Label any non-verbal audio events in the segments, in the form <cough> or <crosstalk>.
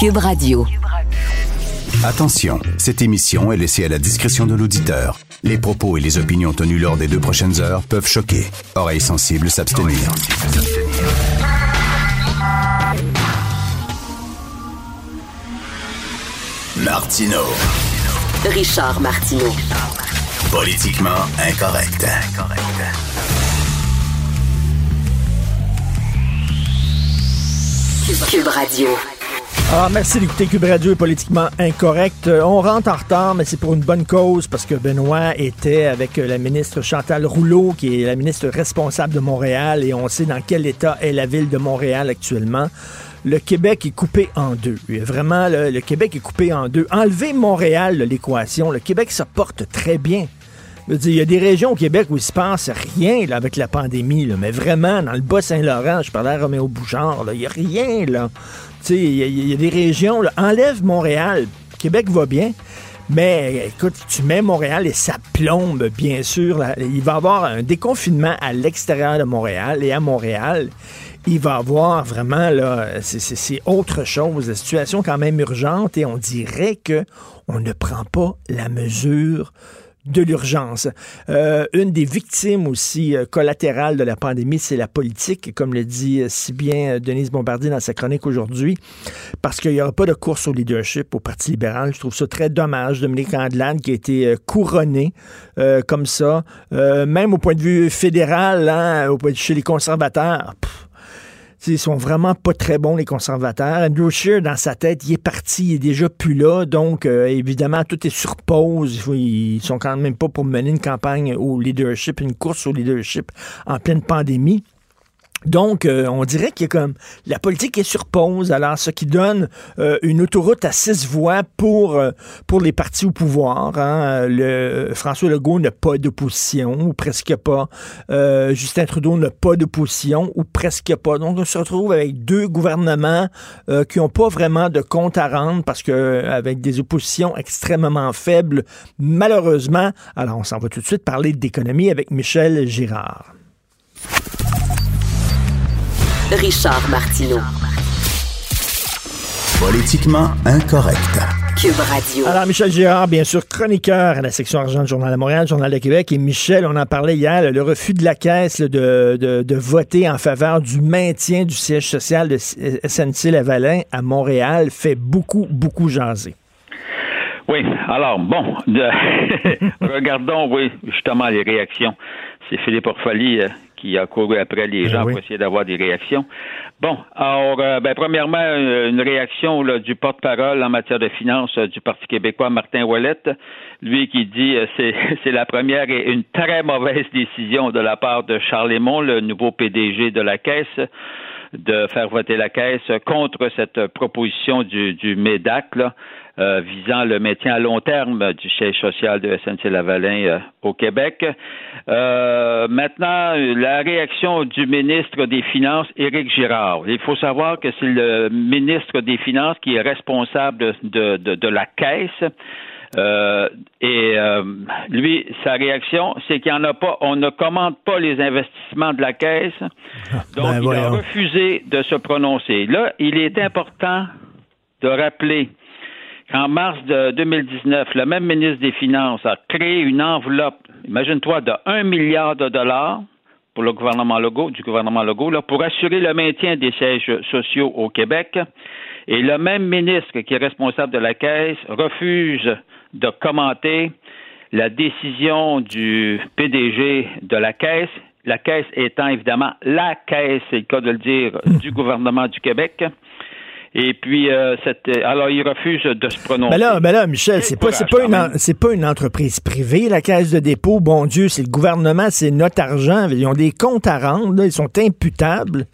Cube Radio. Attention, cette émission est laissée à la discrétion de l'auditeur. Les propos et les opinions tenues lors des deux prochaines heures peuvent choquer. Oreilles sensibles s'abstenir. Martino. Richard Martineau. Politiquement incorrect. Cube Radio. Alors, merci d'écouter Cube Radio est politiquement incorrect. Euh, On rentre en retard, mais c'est pour une bonne cause parce que Benoît était avec euh, la ministre Chantal Rouleau, qui est la ministre responsable de Montréal, et on sait dans quel état est la ville de Montréal actuellement. Le Québec est coupé en deux. Vraiment, le, Québec est coupé en deux. Enlever Montréal de l'équation, le Québec se porte très bien. Il y a des régions au Québec où il se passe rien là, avec la pandémie, là, mais vraiment, dans le Bas-Saint-Laurent, je parlais à Roméo Bouchard, il n'y a rien, là. Il y, a- des régions, enlève Montréal, Québec va bien, mais écoute, tu mets Montréal et ça plombe, bien sûr. il va y avoir un déconfinement à l'extérieur de Montréal et à Montréal. Il va y avoir vraiment, là, c'est autre chose, la situation quand même urgente et on dirait que on ne prend pas la mesure de l'urgence. Euh, une des victimes aussi euh, collatérales de la pandémie, c'est la politique, comme le dit euh, si bien euh, Denise Bombardier dans sa chronique aujourd'hui, parce qu'il n'y aura pas de course au leadership au Parti libéral. Je trouve ça très dommage. Dominique Andelade qui a été couronné comme ça, même au point de vue fédéral, hein, chez les conservateurs. Ils sont vraiment pas très bons, les conservateurs. Andrew Scheer, dans sa tête, il est parti, il est déjà plus là. Donc, euh, évidemment, tout est sur pause. Ils sont quand même pas pour mener une campagne au leadership, une course au leadership en pleine pandémie. Donc, euh, on dirait qu'il y a comme la politique est sur pause, alors ce qui donne euh, une autoroute à six voies pour euh, pour les partis au pouvoir. hein. Le François Legault n'a pas d'opposition ou presque pas. Euh, Justin Trudeau n'a pas d'opposition ou presque pas. Donc, on se retrouve avec deux gouvernements euh, qui n'ont pas vraiment de compte à rendre parce que avec des oppositions extrêmement faibles, malheureusement. Alors, on s'en va tout de suite parler d'économie avec Michel Girard. Richard Martineau. Politiquement incorrect. Cube Radio. Alors, Michel Girard, bien sûr, chroniqueur à la section argent du Journal de Montréal, Journal de Québec. Et Michel, on en parlait hier, là, le refus de la Caisse là, de, de- de voter en faveur du maintien du siège social de SNC-Lavalin à Montréal fait beaucoup, beaucoup jaser. Oui, alors, bon, de- <laughs> regardons, oui, justement, les réactions. C'est Philippe Orfali euh, qui a couru après les Ben gens oui. pour essayer d'avoir des réactions. Bon, alors, euh, ben, premièrement, euh, une réaction là, du porte-parole en matière de finances euh, du Parti québécois, Martin Ouellette, lui qui dit euh, c'est <laughs> c'est la première et une très mauvaise décision de la part de Charles Lemont, le nouveau PDG de la Caisse, de faire voter la Caisse contre cette proposition du, du MEDAC, là, euh, visant le maintien à long terme du siège social de SNC-Lavalin euh, au Québec. Euh, maintenant, la réaction du ministre des Finances, Éric Girard. Il faut savoir que c'est le ministre des Finances qui est responsable de, de, de la Caisse. Euh, et euh, lui, sa réaction, c'est qu'il n'y en a pas, on ne commande pas les investissements de la caisse. <laughs> Donc, Ben il a refusé de se prononcer. Là, il est important de rappeler qu'en mars de 2019, le même ministre des Finances a créé une enveloppe, imagine-toi, de 1 milliard de dollars pour le gouvernement Legault, du gouvernement Legault, là, pour assurer le maintien des sièges sociaux au Québec. Et le même ministre qui est responsable de la Caisse refuse de commenter la décision du PDG de la Caisse, la Caisse étant évidemment la Caisse, c'est le cas de le dire, <laughs> du gouvernement du Québec. Et puis, euh, cette, alors, il refuse de se prononcer. Mais là, ben là, Michel, c'est pas, pas, une, c'est pas une entreprise privée, la Caisse de dépôt. Bon Dieu, c'est le gouvernement, c'est notre argent. Ils ont des comptes à rendre, là, ils sont imputables.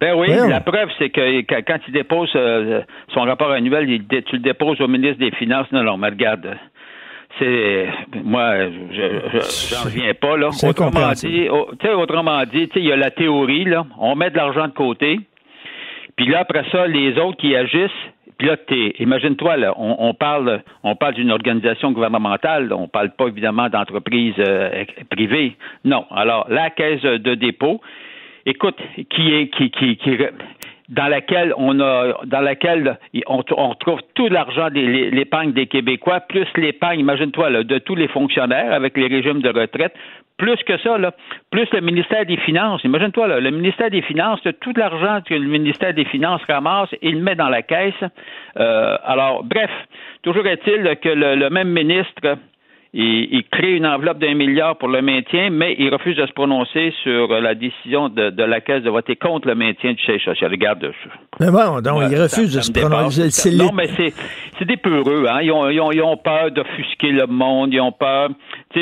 Ben oui, la preuve, c'est que quand il dépose euh, son rapport annuel, il tu le déposes au ministre des Finances. Non, non, mais regarde, c'est moi, je je- j'en reviens pas là. Autrement dit, tu sais, autrement dit, il y a la théorie là, on met de l'argent de côté, puis là après ça, les autres qui agissent. Puis là, imagine-toi, là, on, on parle, on parle d'une organisation gouvernementale, on parle pas évidemment d'entreprise euh, privée. Non. Alors, la caisse de dépôt, écoute, qui est, qui, qui, qui, dans laquelle on a dans laquelle on, trouve tout l'argent des l'épargne des Québécois, plus l'épargne, imagine-toi, de tous les fonctionnaires avec les régimes de retraite, plus que ça, là, plus le ministère des Finances. Imagine-toi, là, le ministère des Finances, tout l'argent que le ministère des Finances ramasse, il le met dans la caisse. Euh, alors, bref, toujours est-il que le même ministre il, crée une enveloppe d'un milliard pour le maintien, mais il refuse de se prononcer sur la décision de, la Caisse de voter contre le maintien du siège social. Regarde. Mais bon, donc, il refuse de se prononcer. Non, mais c'est des peureux. Hein? Ils, ont, ils, ont, ils ont peur d'offusquer le monde. Ils ont peur.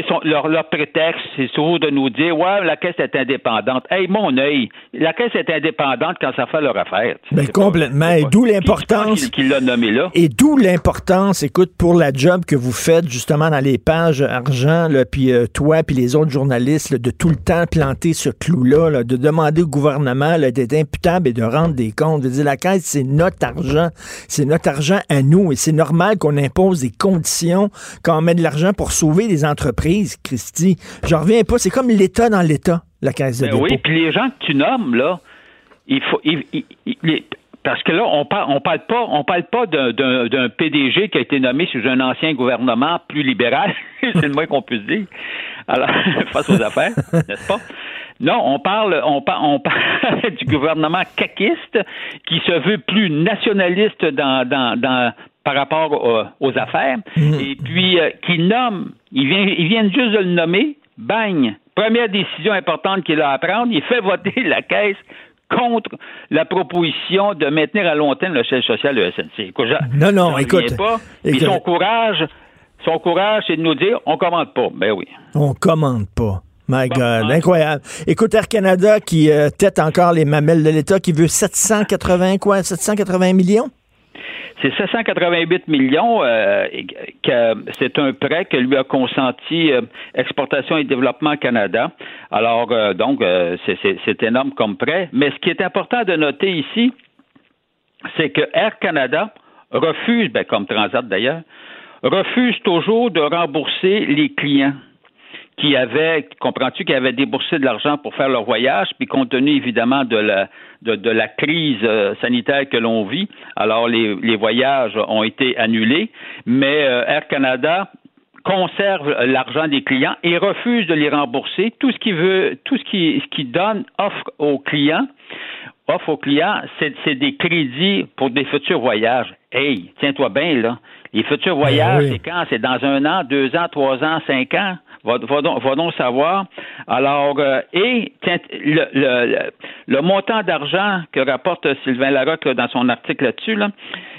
Son, leur, leur prétexte, c'est toujours de nous dire Ouais, la Caisse est indépendante. Hey, mon œil, la Caisse est indépendante quand ça fait leur affaire. Mais ben, complètement. Et d'où l'importance. Qu'il l'a nommé là? Et d'où l'importance, écoute, pour la job que vous faites justement dans les argent, puis euh, toi, puis les autres journalistes, de tout le temps planter ce clou-là, de demander au gouvernement d'être imputable et de rendre des comptes. De dire la caisse, c'est notre argent, c'est notre argent à nous, et c'est normal qu'on impose des conditions quand on met de l'argent pour sauver des entreprises, Christy. Je reviens pas, c'est comme l'État dans l'État, la caisse de ben dépôt. Oui, puis les gens que tu nommes, là, il faut, parce que là, on parle, on parle pas, on parle pas d'un PDG qui a été nommé sous un ancien gouvernement plus libéral, <laughs> c'est le moins qu'on puisse dire. Alors, <laughs> face aux affaires, n'est-ce pas? Non, on parle, on, on parle <laughs> du gouvernement caquiste qui se veut plus nationaliste dans, dans, dans par rapport aux, affaires, mm. et puis euh, qui nomme, ils viennent, ils viennent juste de le nommer, bang, première décision importante qu'il a à prendre, il fait voter la caisse contre la proposition de maintenir à long terme le siège social de SNC. non, non, écoute. Pas, son courage, son courage, c'est de nous dire on commande pas. Ben oui. On commande pas. My God, incroyable. Écoute, Air Canada qui euh, tête encore les mamelles de l'État, qui veut 780 quoi, 780 millions? C'est 788 millions euh, c'est un prêt que lui a consenti euh, Exportation et Développement Canada. Alors euh, donc c'est énorme comme prêt. Mais ce qui est important de noter ici, c'est que Air Canada refuse, ben, comme Transat d'ailleurs, refuse toujours de rembourser les clients qui avaient, comprends-tu, qui avaient déboursé de l'argent pour faire leur voyage, puis compte tenu évidemment de la, de, la crise euh, sanitaire que l'on vit, alors les, les, voyages ont été annulés, mais euh, Air Canada conserve l'argent des clients et refuse de les rembourser. Tout ce qui veut, tout ce qui, ce qui donne offre aux clients, offre aux clients, c'est des crédits pour des futurs voyages. Hey, tiens-toi bien là. Les futurs ben voyages, c'est quand? C'est dans un an, deux ans, trois ans, cinq ans? Va, donc, savoir. Alors, euh, et le, le, le, montant d'argent que rapporte Sylvain Larocque dans son article là-dessus, là,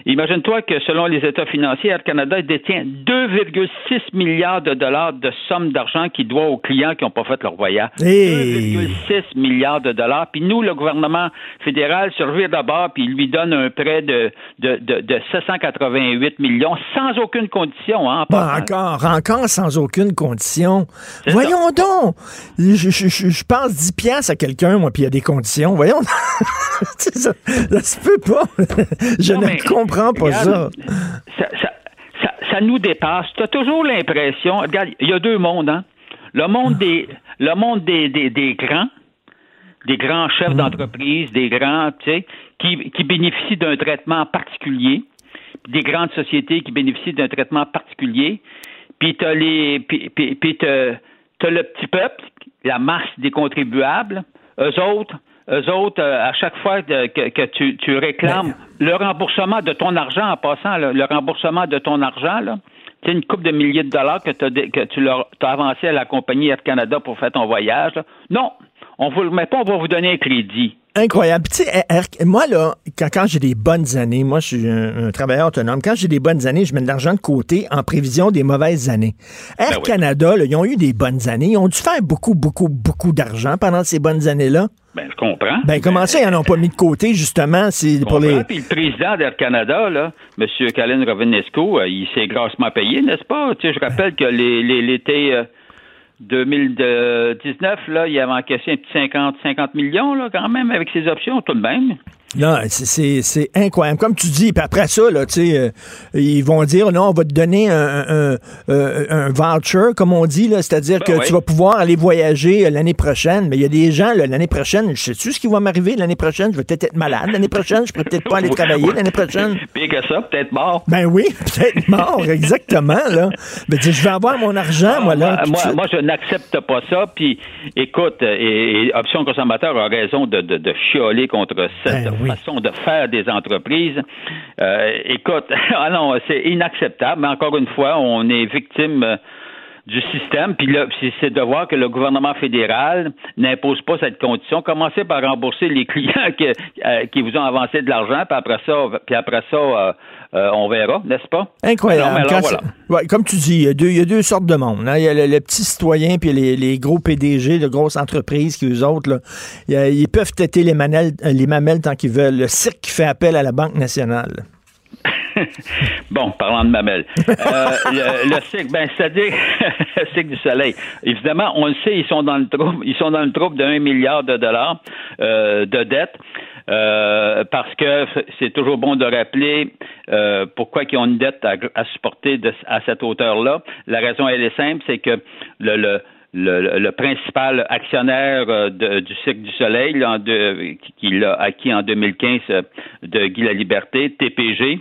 imagine-toi que selon les États financiers, Air Canada détient 2,6 milliards de dollars de somme d'argent qu'il doit aux clients qui n'ont pas fait leur voyage. 2,6 milliards de dollars. Puis nous, le gouvernement fédéral survit d'abord puis il lui donne un prêt de, de, de, de 788 millions sans aucune condition. Hein, encore, encore sans aucune condition. Voyons donc. Je, je, je, pense 10 piastres à quelqu'un, moi, puis il y a des conditions. Voyons. <laughs> ça, ça se peut pas. <laughs> je ne comprends pas ça. Ça, nous dépasse. Tu as toujours l'impression. Regarde, il y a deux mondes, hein. Le monde des, le monde des, des, grands, des grands chefs mm. d'entreprise, des grands, tu sais, qui, qui bénéficient d'un traitement particulier, des grandes sociétés qui bénéficient d'un traitement particulier, puis t'as les, puis, t'as, le petit peuple, la masse des contribuables, eux autres, eux autres, euh, à chaque fois que, tu, tu, réclames le remboursement de ton argent en passant, le remboursement de ton argent, là, c'est une coupe de milliers de dollars que, que tu leur as avancé à la compagnie Air Canada pour faire ton voyage. Non, on vous le met pas, on va vous donner un crédit. Incroyable. Tu sais, moi, là, quand, j'ai des bonnes années, moi, je suis un, travailleur autonome, quand j'ai des bonnes années, je mets de l'argent de côté en prévision des mauvaises années. Air ben Canada, là, ils ont eu des bonnes années. Ils ont dû faire beaucoup, beaucoup, beaucoup d'argent pendant ces bonnes années-là. Ben, je comprends. Ben, comment ça, ils n'en ont pas mis de côté, justement? C'est pour les. Puis le président d'Air Canada, là, M. Colin Rovinesco, euh, il s'est grassement payé, n'est-ce pas? Tu sais, je rappelle que l'été. 2019, là, il avait encaissé un petit 50, 50 millions, là, quand même, avec ses options, tout de même. Non, c'est incroyable. Comme tu dis, puis après ça, là, euh, ils vont dire, non, on va te donner un, un, voucher, comme on dit, c'est-à-dire ben que tu vas pouvoir aller voyager euh, l'année prochaine. Mais il y a des gens, l'année prochaine, je sais-tu ce qui va m'arriver l'année prochaine? Je vais peut-être être malade l'année prochaine, je pourrais peut-être pas aller <laughs> travailler l'année prochaine. Pire que ça, peut-être mort. Ben oui, <laughs> peut-être mort, exactement, là. Mais je vais avoir mon argent, moi, là. Moi, moi, je n'accepte pas ça. Puis, écoute, et, Option Consommateur a raison de, de, chialer contre cette ben façon de faire des entreprises. Euh, écoute, <laughs> ah non, c'est inacceptable, mais encore une fois, on est victime euh, du système, puis là, c'est de voir que le gouvernement fédéral n'impose pas cette condition. Commencez par rembourser les clients <laughs> euh, qui vous ont avancé de l'argent, puis après ça, puis après ça, on verra, n'est-ce pas? Incroyable. comme tu dis, il y, a deux, sortes de monde. Hein. Il y a le, petit citoyen puis les, gros PDG de grosses entreprises qui, eux autres, ils peuvent têter les, les mamelles tant qu'ils veulent. Le cirque qui fait appel à la Banque nationale. <laughs> bon, parlant de mamelles. Euh, le, cirque, ben, c'est-à-dire <laughs> le cirque du soleil. Évidemment, on le sait, ils sont dans le trouble, ils sont dans le trouble d'un milliard de dollars euh, de dettes. Euh, parce que c'est toujours bon de rappeler euh, pourquoi ils ont une dette à, supporter à cette hauteur-là. La raison, elle est simple, c'est que le, le principal actionnaire euh, du Cirque du Soleil, qui, l'a acquis en 2015 de Guy La Liberté, TPG,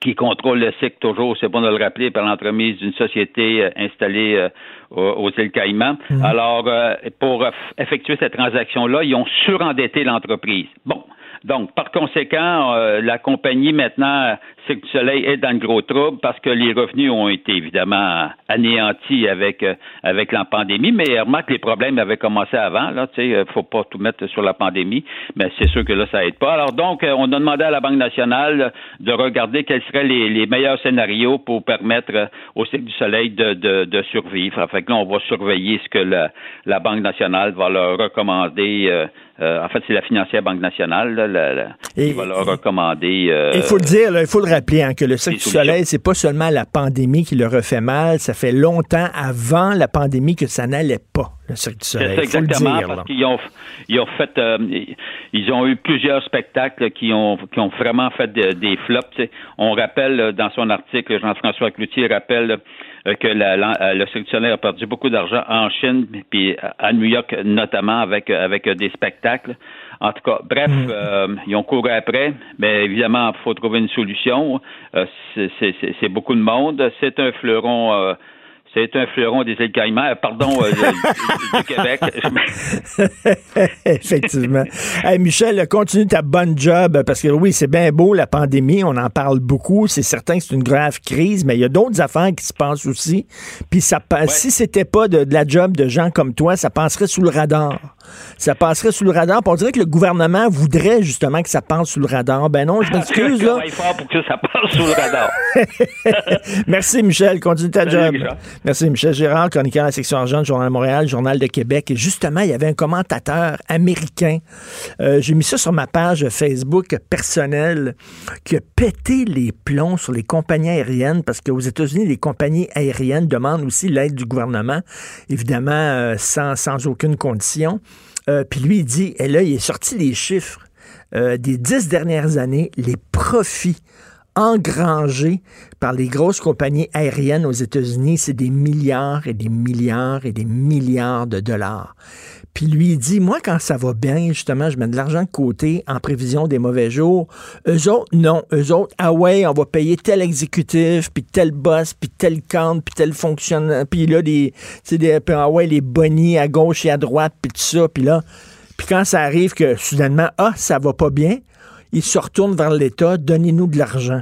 qui contrôle le cycle toujours, c'est bon de le rappeler, par l'entremise d'une société euh, installée euh, aux îles Caïmans. Mhm. Alors, euh, pour effectuer cette transaction-là, ils ont surendetté l'entreprise. Bon, donc, par conséquent, euh, la compagnie maintenant, Cirque du Soleil, est dans le gros trouble parce que les revenus ont été évidemment anéantis avec euh, avec la pandémie. Mais remarque, les problèmes avaient commencé avant. Là, tu sais, euh, faut pas tout mettre sur la pandémie, mais c'est sûr que là, ça aide pas. Alors donc, on a demandé à la Banque nationale de regarder quels seraient les, meilleurs scénarios pour permettre au Cirque du Soleil de, de, survivre. Que là, on va surveiller ce que la, la Banque nationale va leur recommander euh, en fait, c'est la financière Banque nationale qui va leur recommander. Euh, il faut le dire, il faut le rappeler, hein, que le Cirque du Soleil, c'est pas seulement la pandémie qui leur fait mal, ça fait longtemps avant la pandémie que ça n'allait pas, le Cirque du Soleil. exactement, parce qu'ils ont, ils ont fait, euh, ils ont eu plusieurs spectacles qui ont, qui ont vraiment fait des flops. On rappelle dans son article, Jean-François Cloutier rappelle euh, que euh, le sélectionneur a perdu beaucoup d'argent en Chine, puis à New York notamment avec, avec des spectacles. En tout cas, bref, mm. euh, ils ont couru après, mais évidemment, il faut trouver une solution. c'est beaucoup de monde. C'est un fleuron c'est un fleuron des îles Caïmans, pardon, euh, <laughs> du, Québec. <laughs> Effectivement. Michel, continue ta bonne job, parce que oui, c'est bien beau, la pandémie, on en parle beaucoup. C'est certain que c'est une grave crise, mais il y a d'autres affaires qui se passent aussi. Puis ça, si c'était pas de, la job de gens comme toi, ça passerait sous le radar. Ça passerait sous le radar. on dirait que le gouvernement voudrait justement que ça passe sous le radar. Ben non, je <laughs> m'excuse. là. pour que ça passe sous le radar. Merci, Michel. Continue ta job. Merci, Michel Gérard, chroniqueur à la section argent du Journal de Montréal, Journal de Québec. Et justement, il y avait un commentateur américain. Euh, j'ai mis ça sur ma page Facebook personnelle qui a pété les plombs sur les compagnies aériennes parce qu'aux États-Unis, les compagnies aériennes demandent aussi l'aide du gouvernement, évidemment euh, sans, aucune condition. Euh, puis lui, il dit, et là, il est sorti les chiffres des dix dernières années, les profits engrangés par les grosses compagnies aériennes aux États-Unis, c'est des milliards et des milliards et des milliards de dollars. Puis lui il dit, moi, quand ça va bien, justement, je mets de l'argent de côté en prévision des mauvais jours. Eux autres, non. Eux autres, ah ouais, on va payer tel exécutif, puis tel boss, puis tel compte, puis tel fonctionnaire, puis là, des, ah les bonnies à gauche et à droite, puis tout ça, puis là, puis quand ça arrive que, soudainement, ah, ça va pas bien, ils se retournent vers l'État, donnez-nous de l'argent.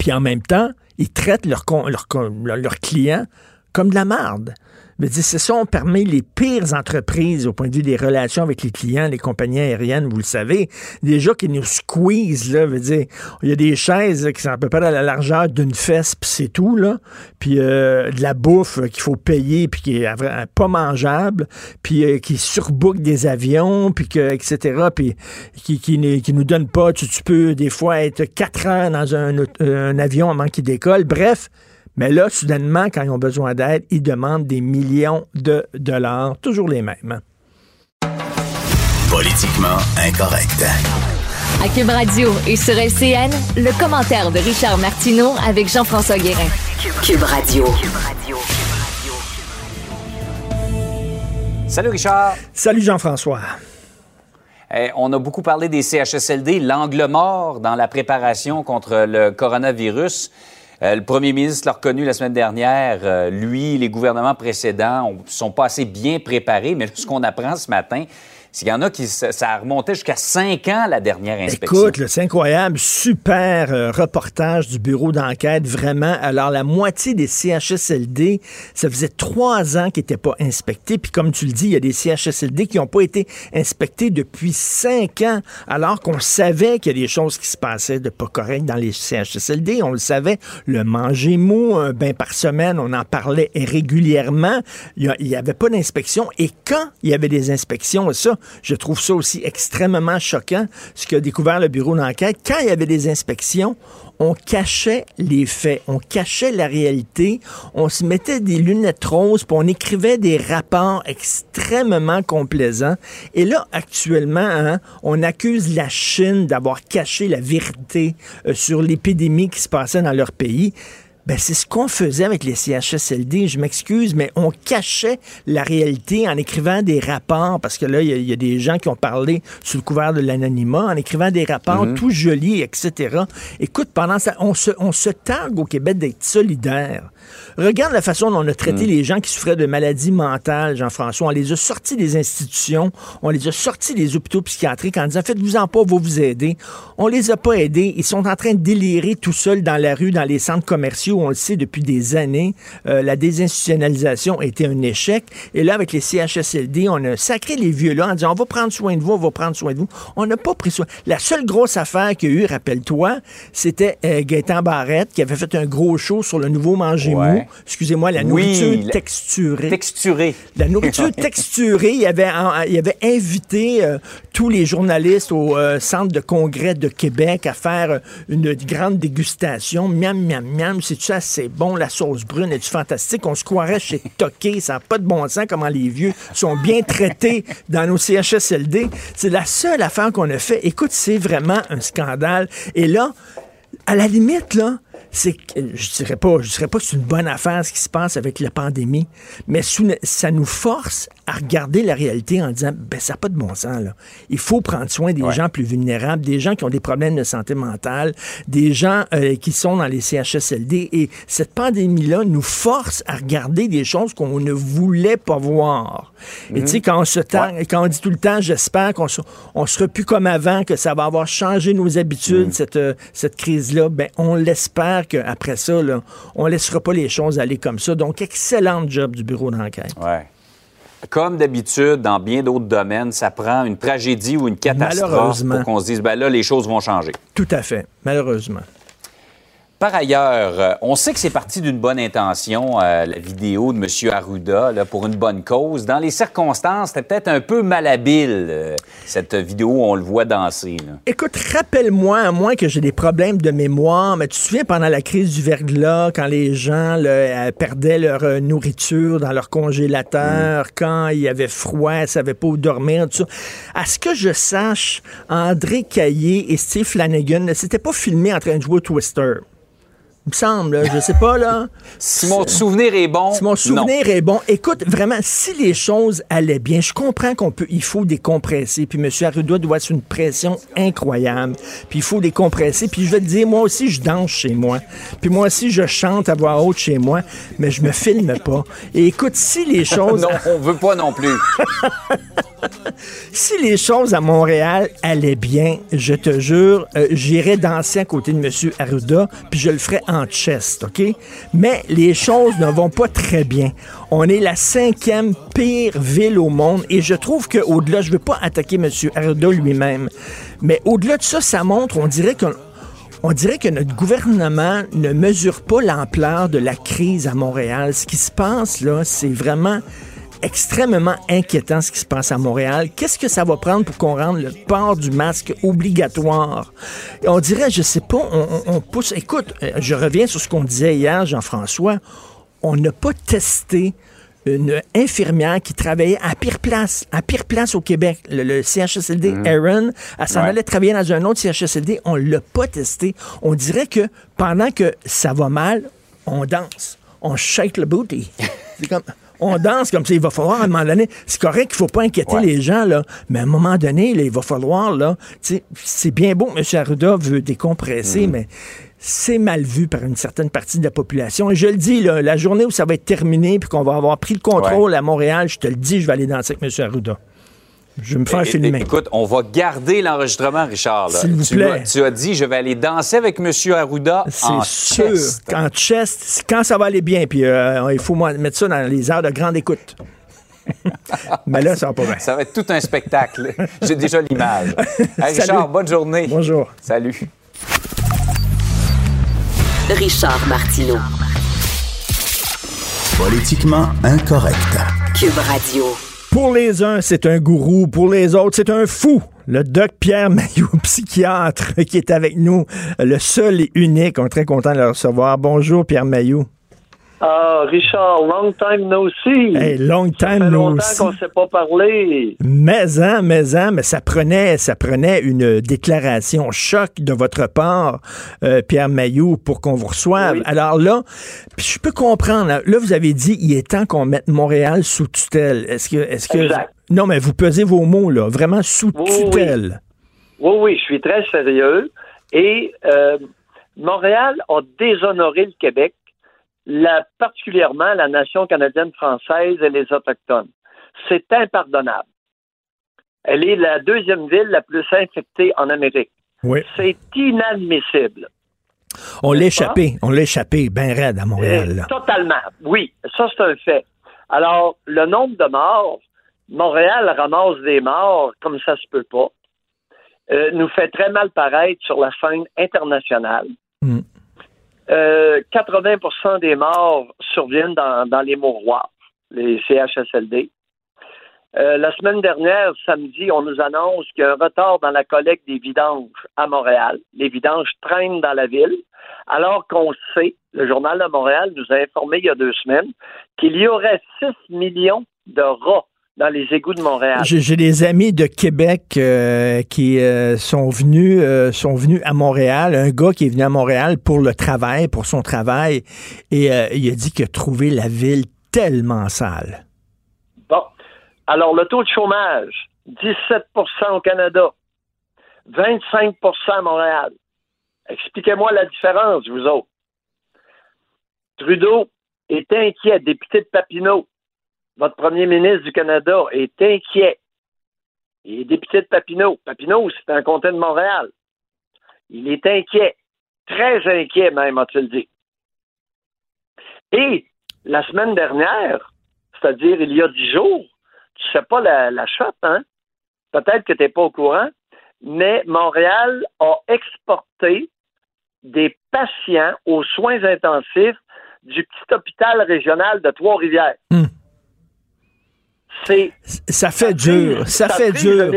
Puis en même temps, ils traitent leurs leur, clients comme de la marde ce sont parmi les pires entreprises au point de vue des relations avec les clients, les compagnies aériennes, vous le savez. Déjà qui nous squeeze, là, veut dire, il y a des chaises qui sont à peu près à la largeur d'une fesse, puis c'est tout, là. Puis euh, de la bouffe qu'il faut payer, puis qui est pas mangeable, puis euh, qui surbook des avions, puis que, etc., puis qui, qui, nous donne pas, tu, peux des fois être quatre heures dans un avion avant qu'il décolle. Bref, mais là, soudainement, quand ils ont besoin d'aide, ils demandent des millions de dollars, toujours les mêmes. Politiquement incorrect. À Cube Radio et sur LCN, le commentaire de Richard Martineau avec Jean-François Guérin. Cube Radio. Salut Richard. Salut Jean-François. Eh, on a beaucoup parlé des CHSLD, l'angle mort dans la préparation contre le coronavirus. Euh, le premier ministre l'a reconnu la semaine dernière. Euh, lui, les gouvernements précédents ne sont pas assez bien préparés. Mais ce qu'on apprend ce matin, s'il y en a qui, ça a remonté jusqu'à cinq ans, la dernière inspection. Écoute, c'est incroyable. Super euh, reportage du bureau d'enquête, vraiment. Alors, la moitié des CHSLD, ça faisait trois ans qu'ils n'étaient pas inspectés. Puis, comme tu le dis, il y a des CHSLD qui n'ont pas été inspectés depuis cinq ans, alors qu'on savait qu'il y a des choses qui se passaient de pas correct dans les CHSLD. On le savait. Le manger mou, un bain par semaine, on en parlait régulièrement. Il n'y avait pas d'inspection. Et quand il y avait des inspections, ça, je trouve ça aussi extrêmement choquant, ce qu'a découvert le bureau d'enquête. Quand il y avait des inspections, on cachait les faits, on cachait la réalité, on se mettait des lunettes roses, puis on écrivait des rapports extrêmement complaisants. Et là, actuellement, hein, on accuse la Chine d'avoir caché la vérité euh, sur l'épidémie qui se passait dans leur pays. Ben, c'est ce qu'on faisait avec les CHSLD. Je m'excuse, mais on cachait la réalité en écrivant des rapports, parce que là, il y, a des gens qui ont parlé sous le couvert de l'anonymat, en écrivant des rapports Mhm. tout jolis, etc. Écoute, pendant ça, on se, on se targue au Québec d'être solidaire. Regarde la façon dont on a traité les gens qui souffraient de maladies mentales, Jean-François. On les a sortis des institutions, on les a sortis des hôpitaux psychiatriques en disant faites-vous-en pas, on va vous aider. On les a pas aidés. Ils sont en train de délirer tout seuls dans la rue, dans les centres commerciaux. On le sait depuis des années. Euh, la désinstitutionnalisation a été un échec. Et là, avec les CHSLD, on a sacré les vieux-là en disant on va prendre soin de vous, on va prendre soin de vous. On n'a pas pris soin. La seule grosse affaire qu'il y a eu, rappelle-toi, c'était euh, Gaëtan Barrette qui avait fait un gros show sur le nouveau manger Ouais. mou. Excusez-moi, la nourriture texturée. Texturé. La nourriture <laughs> texturée, il avait, il avait invité euh, tous les journalistes au euh, Centre de congrès de Québec à faire une grande dégustation. Miam, miam, miam, c'est-tu assez bon? La sauce brune est-tu fantastique? On se croirait chez <laughs> Toqué. Ça n'a pas de bon sens comment les vieux sont bien traités dans nos CHSLD. C'est la seule affaire qu'on a fait. Écoute, c'est vraiment un scandale. Et là, à la limite, là, c'est je dirais pas, je dirais pas que c'est une bonne affaire ce qui se passe avec la pandémie, mais sous- ça nous force à regarder la réalité en disant, ben ça n'a pas de bon sens là. Il faut prendre soin des Ouais. gens plus vulnérables, des gens qui ont des problèmes de santé mentale, des gens euh, qui sont dans les CHSLD, et cette pandémie-là nous force à regarder des choses qu'on ne voulait pas voir. Et tu sais, quand on se tend- quand on dit tout le temps, j'espère qu'on se- on sera plus comme avant, que ça va avoir changé nos habitudes, cette, euh, cette crise-là, ben on l'espère qu'après ça, là, on laissera pas les choses aller comme ça. Donc, excellent job du bureau d'enquête. Ouais. Comme d'habitude, dans bien d'autres domaines, ça prend une tragédie ou une catastrophe pour qu'on se dise, ben là, les choses vont changer. Tout à fait, malheureusement. Par ailleurs, euh, on sait que c'est parti d'une bonne intention, euh, la vidéo de M. Arruda, là, pour une bonne cause. Dans les circonstances, c'était peut-être un peu malhabile, euh, cette vidéo où on le voit danser. là. Écoute, rappelle-moi, à moins que j'ai des problèmes de mémoire, mais tu te souviens pendant la crise du verglas, quand les gens là, perdaient leur nourriture dans leur congélateur, quand il y avait froid, ils ne savaient pas où dormir, tout ça. À ce que je sache, André Caillé et Steve Flanagan ne s'étaient pas filmés en train de jouer au Twister. Il me semble, là, je sais pas, là. Si mon souvenir est bon, Si mon souvenir est bon, écoute, vraiment, si les choses allaient bien, je comprends qu'on peut, il faut décompresser. Puis M. Arruda doit être une pression incroyable. Puis il faut décompresser. Puis je vais te dire, moi aussi, je danse chez moi. Puis moi aussi, je chante à voix haute chez moi, mais je me filme pas. Et écoute, si les <laughs> choses, non, on veut pas non plus. <laughs> si les choses à Montréal allaient bien, je te jure, euh, j'irais danser à côté de M. Arruda, puis je le ferais en chest, OK? Mais les choses ne vont pas très bien. On est la cinquième pire ville au monde, et je trouve qu'au-delà, je ne veux pas attaquer M. Arruda lui-même, mais au-delà de ça, ça montre, on dirait qu'on on dirait que notre gouvernement ne mesure pas l'ampleur de la crise à Montréal. Ce qui se passe là, c'est vraiment extrêmement inquiétant ce qui se passe à Montréal. Qu'est-ce que ça va prendre pour qu'on rende le port du masque obligatoire? On dirait, je sais pas, on, on- on pousse. Écoute, euh, je reviens sur ce qu'on disait hier, Jean-François. On n'a pas testé une infirmière qui travaillait à pire place, à pire place au Québec, le, le CHSLD Mhm. Erin. Elle s'en Ouais. allait travailler dans un autre CHSLD. On l'a pas testé. On dirait que pendant que ça va mal, on danse. On shake le booty. <laughs> C'est comme... On danse comme ça. Il va falloir, à un moment donné, c'est correct qu'il faut pas inquiéter Ouais. les gens, là, mais à un moment donné, là, il va falloir, là, c'est bien beau que M. Arruda veut décompresser, mais c'est mal vu par une certaine partie de la population. Et je le dis, là, la journée où ça va être terminé puis qu'on va avoir pris le contrôle à Montréal, je te le dis, je vais aller danser avec M. Arruda. Je vais me faire filmer. Écoute, on va garder l'enregistrement, Richard. là. S'il vous tu, plaît. as, tu as dit, je vais aller danser avec M. Arruda en C'est sûr chest. qu'en chest, quand ça va aller bien, puis euh, il faut moi, mettre ça dans les heures de grande écoute. <laughs> Mais là, ça va pas bien. Ça va être tout un spectacle. J'ai déjà l'image. <laughs> Hey, Richard, Salut. bonne journée. Bonjour. Salut. Richard Martineau. Politiquement incorrect. Cube Radio. Pour les uns, c'est un gourou. Pour les autres, c'est un fou. Le doc Pierre <laughs> Mailloux, psychiatre, qui est avec nous, le seul et unique. On est très content de le recevoir. Bonjour, Pierre Mailloux. Ah, Richard, long time no see. Hey, long Ça time fait no longtemps qu'on ne s'est pas parlé. Mais hein, mais hein, mais ça prenait, ça prenait une déclaration choc de votre part, euh, Pierre Mailloux, pour qu'on vous reçoive. Oui. Alors là, je peux comprendre. Là, là, vous avez dit, il est temps qu'on mette Montréal sous tutelle. Est-ce que, est-ce que, Exact. non, mais vous pesez vos mots là, vraiment sous Oui, oui. tutelle. Oui, oui, je suis très sérieux. Et euh, Montréal a déshonoré le Québec, la, particulièrement la nation canadienne-française et les Autochtones. C'est impardonnable. Elle est la deuxième ville la plus infectée en Amérique. Oui. C'est inadmissible. On l'a échappé, on l'a échappé, ben raide à Montréal. là. Totalement. Oui, ça c'est un fait. Alors, le nombre de morts, Montréal ramasse des morts comme ça se peut pas, euh, nous fait très mal paraître sur la scène internationale. Mm. Euh, 80% des morts surviennent dans, les mouroirs, les CHSLD. Euh, la semaine dernière, samedi, on nous annonce qu'il y a un retard dans la collecte des vidanges à Montréal. Les vidanges traînent dans la ville, alors qu'on sait, le Journal de Montréal nous a informé il y a deux semaines, qu'il y aurait 6 millions de rats dans les égouts de Montréal. J'ai des amis de Québec euh, qui euh, sont venus euh, sont venus à Montréal. Un gars qui est venu à Montréal pour le travail, pour son travail, et il a dit qu'il a trouvé la ville tellement sale. Bon. Alors, le taux de chômage, 17% au Canada, 25% à Montréal. Expliquez-moi la différence, vous autres. Trudeau est inquiet, député de Papineau. Votre premier ministre du Canada est inquiet. Il est député de Papineau. Papineau, c'est un comté de Montréal. Il est inquiet. Très inquiet, même, a-t-il dit. Et la semaine dernière, c'est-à-dire il y a dix jours, tu sais pas la, la shot, hein? Peut-être que tu n'es pas au courant, mais Montréal a exporté des patients aux soins intensifs du petit hôpital régional de Trois-Rivières. Hmm. C'est Ça fait dur, ça fait dur.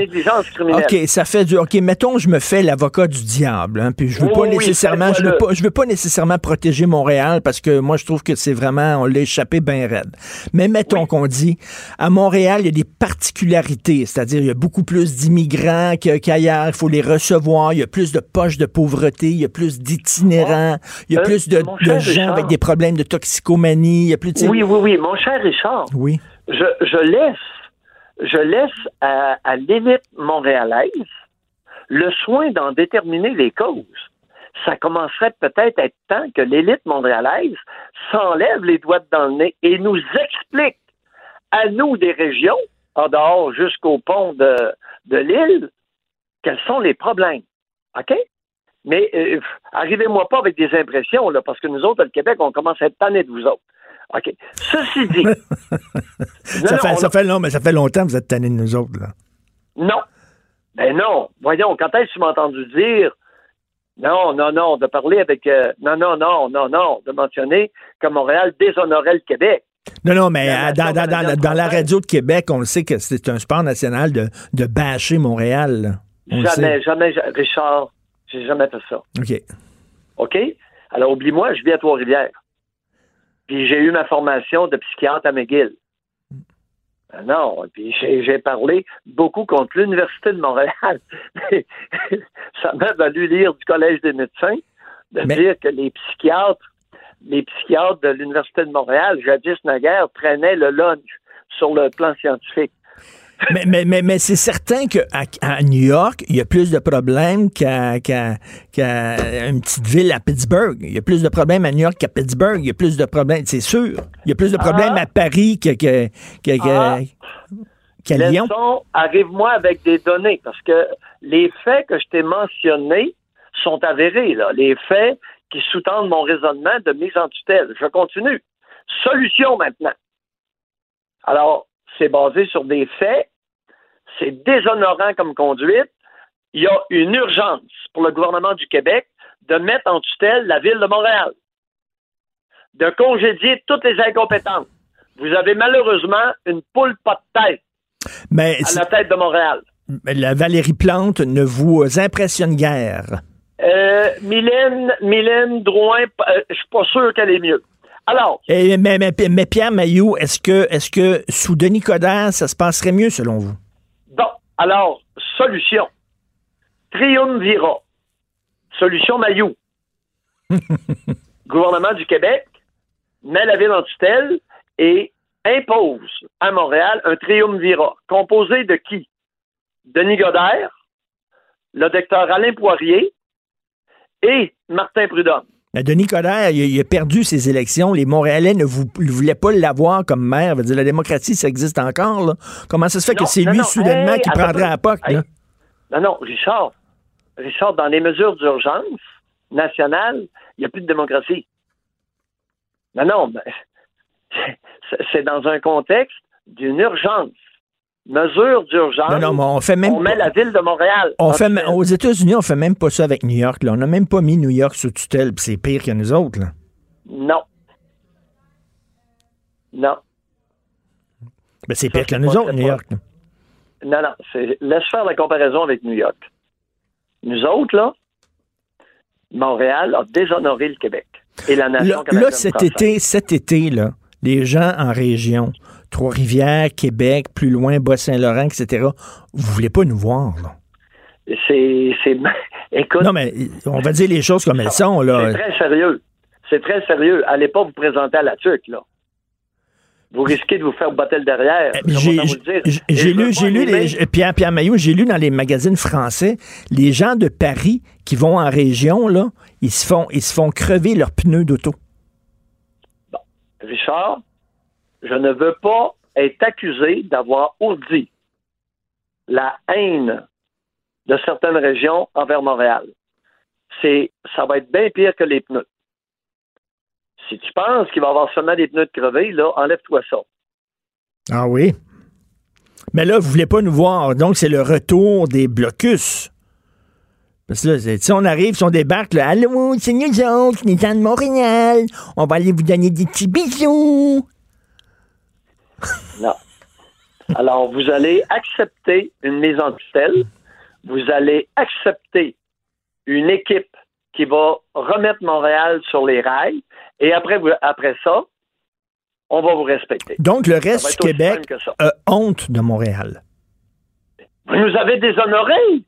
OK, ça fait dur. OK, mettons, je me fais l'avocat du diable, hein, puis je veux Oui, pas nécessairement, je veux pas, je veux pas nécessairement protéger Montréal parce que moi, je trouve que c'est vraiment, on l'a échappé bien raide. Mais mettons Oui. qu'on dit, à Montréal, il y a des particularités, c'est-à-dire, il y a beaucoup plus d'immigrants qu'ailleurs, il faut les recevoir, il y a plus de poches de pauvreté, il y a plus d'itinérants, il y a Euh, plus de, gens Richard. avec des problèmes de toxicomanie, il y a plus de... Oui, oui, oui. Mon cher Richard, Oui. Je, je laisse, je laisse à, à l'élite montréalaise le soin d'en déterminer les causes. Ça commencerait peut-être à être temps que l'élite montréalaise s'enlève les doigts dans le nez et nous explique à nous des régions, en dehors jusqu'au pont de, de l'île, quels sont les problèmes. OK? Mais euh, arrivez-moi pas avec des impressions, là, parce que nous autres, le Québec, on commence à être tannés de vous autres. OK. Ceci dit. <laughs> Non, Ça, fait, ça fait long, mais ça fait longtemps que vous êtes tannés de nous autres, là. Non. Ben non. Voyons, quand est-ce que tu m'as entendu dire non, non, non, de parler avec euh, non, non, non, non, non, de mentionner que Montréal déshonorait le Québec. Non, non, mais La euh, dans, dans- dans- la radio de Québec, on le sait que c'est un sport national de, de bâcher Montréal. jamais, jamais, ja- Richard, j'ai jamais fait ça. OK. OK? Alors oublie-moi, je vis à Trois-Rivières. Puis j'ai eu ma formation de psychiatre à McGill. Ah non, puis j'ai parlé beaucoup contre l'Université de Montréal. <laughs> ça m'a valu lire du Collège des médecins de dire que les psychiatres, les psychiatres de l'Université de Montréal, jadis naguère, traînaient le lunch sur le plan scientifique. Mais, mais, mais, mais c'est certain qu'à à New York, il y a plus de problèmes qu'à une petite ville à Pittsburgh. Il y a plus de problèmes à New York qu'à Pittsburgh. Il y a plus de problèmes, c'est sûr. Il y a plus de problèmes ah. à Paris que, que, ah. qu'à Lyon. Arrive-moi avec des données, parce que les faits que je t'ai mentionnés sont avérés. Là. Les faits qui sous-tendent mon raisonnement de mise en tutelle. Je continue. Solution maintenant. Alors, c'est basé sur des faits, c'est déshonorant comme conduite. Il y a une urgence pour le gouvernement du Québec de mettre en tutelle la ville de Montréal, de congédier toutes les incompétences. Vous avez malheureusement une poule pas de tête à la tête de Montréal. La Valérie Plante ne vous impressionne guère. Euh, Mylène, Mylène Drouin, euh, je suis pas sûr qu'elle est mieux. Alors. mais, mais, Pierre Maillot, est-ce que, est-ce que sous Denis Coderre, ça se passerait mieux selon vous? Bon. Alors, solution. Triumvirat. Solution Maillot. <laughs> Gouvernement du Québec met la ville en tutelle et impose à Montréal un triumvirat composé de qui? Denis Godert, le docteur Alain Poirier et Martin Prudhomme. Denis Coderre, il, a perdu ses élections. Les Montréalais ne, voulaient pas l'avoir comme maire. Dire, la démocratie, ça existe encore. Comment ça se fait que c'est lui, soudainement, qui prendrait la POC? Non, non, Richard. Richard, dans les mesures d'urgence nationales, il n'y a plus de démocratie. Non, non, ben, <laughs> c'est dans un contexte d'une urgence mesure d'urgence. Non, non, on fait même. On met la ville de Montréal. On fait, aux États-Unis, on fait même pas ça avec New York. Là. On n'a même pas mis New York sous tutelle, c'est pire que nous autres. Là. Non. Non. Mais c'est pire que nous autres, New York. Non, non. Laisse faire la comparaison avec New York. Nous autres, là, Montréal a déshonoré le Québec et la nation Là, là cet été, cet été, là, les gens en région Trois-Rivières, Québec, plus loin, Bas-Saint-Laurent, etc. Vous voulez pas nous voir, là? C'est. <laughs> Écoute. Non, mais on va dire les choses comme elles sont, là. C'est très sérieux. C'est très sérieux. Allez pas vous présenter à la tuque, là. Vous risquez de vous faire bottle derrière. Eh, j'ai lu, j'ai lu les, Pierre, Pierre Maillot, j'ai lu dans les magazines français, les gens de Paris qui vont en région, là, ils se font, ils se font crever leurs pneus d'auto. Bon. Richard, je ne veux pas être accusé d'avoir ourdi la haine de certaines régions envers Montréal. C'est, ça va être bien pire que les pneus. Si tu penses qu'il va y avoir seulement des pneus de crevés, là, enlève-toi ça. Ah oui? Mais là, vous voulez pas nous voir. Donc, c'est le retour des blocus. Parce que là, si on arrive, si on débarque, là, Allô, c'est nous autres, les gens de Montréal. On va aller vous donner des petits bisous. Non. Alors, vous allez accepter une mise en tutelle. Vous allez accepter une équipe qui va remettre Montréal sur les rails. Et après, après ça, on va vous respecter. Donc, le reste du Québec a honte de Montréal. Vous nous avez déshonorés.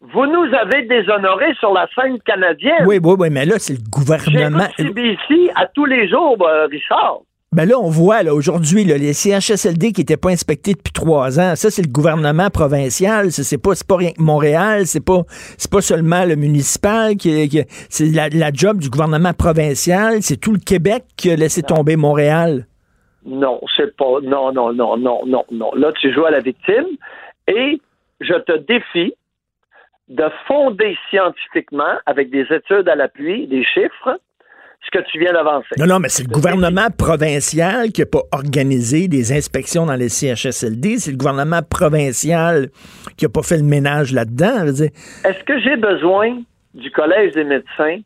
Vous nous avez déshonorés sur la scène canadienne. Oui, oui, oui, mais là, c'est le gouvernement. ici à tous les jours, euh, Richard. Ben là, on voit là, aujourd'hui les CHSLD qui n'étaient pas inspectés depuis trois ans. Ça, c'est le gouvernement provincial. C'est pas, pas rien que Montréal. C'est pas, c'est pas seulement le municipal. Qui, c'est la, job du gouvernement provincial. C'est tout le Québec qui a laissé tomber Montréal. Non, c'est pas. Non, non, non, non, non, non. Là, tu joues à la victime et je te défie de fonder scientifiquement, avec des études à l'appui, des chiffres, ce que tu viens d'avancer. Non, non, mais c'est le gouvernement provincial qui n'a pas organisé des inspections dans les CHSLD. C'est le gouvernement provincial qui n'a pas fait le ménage là-dedans. Est-ce que j'ai besoin du Collège des médecins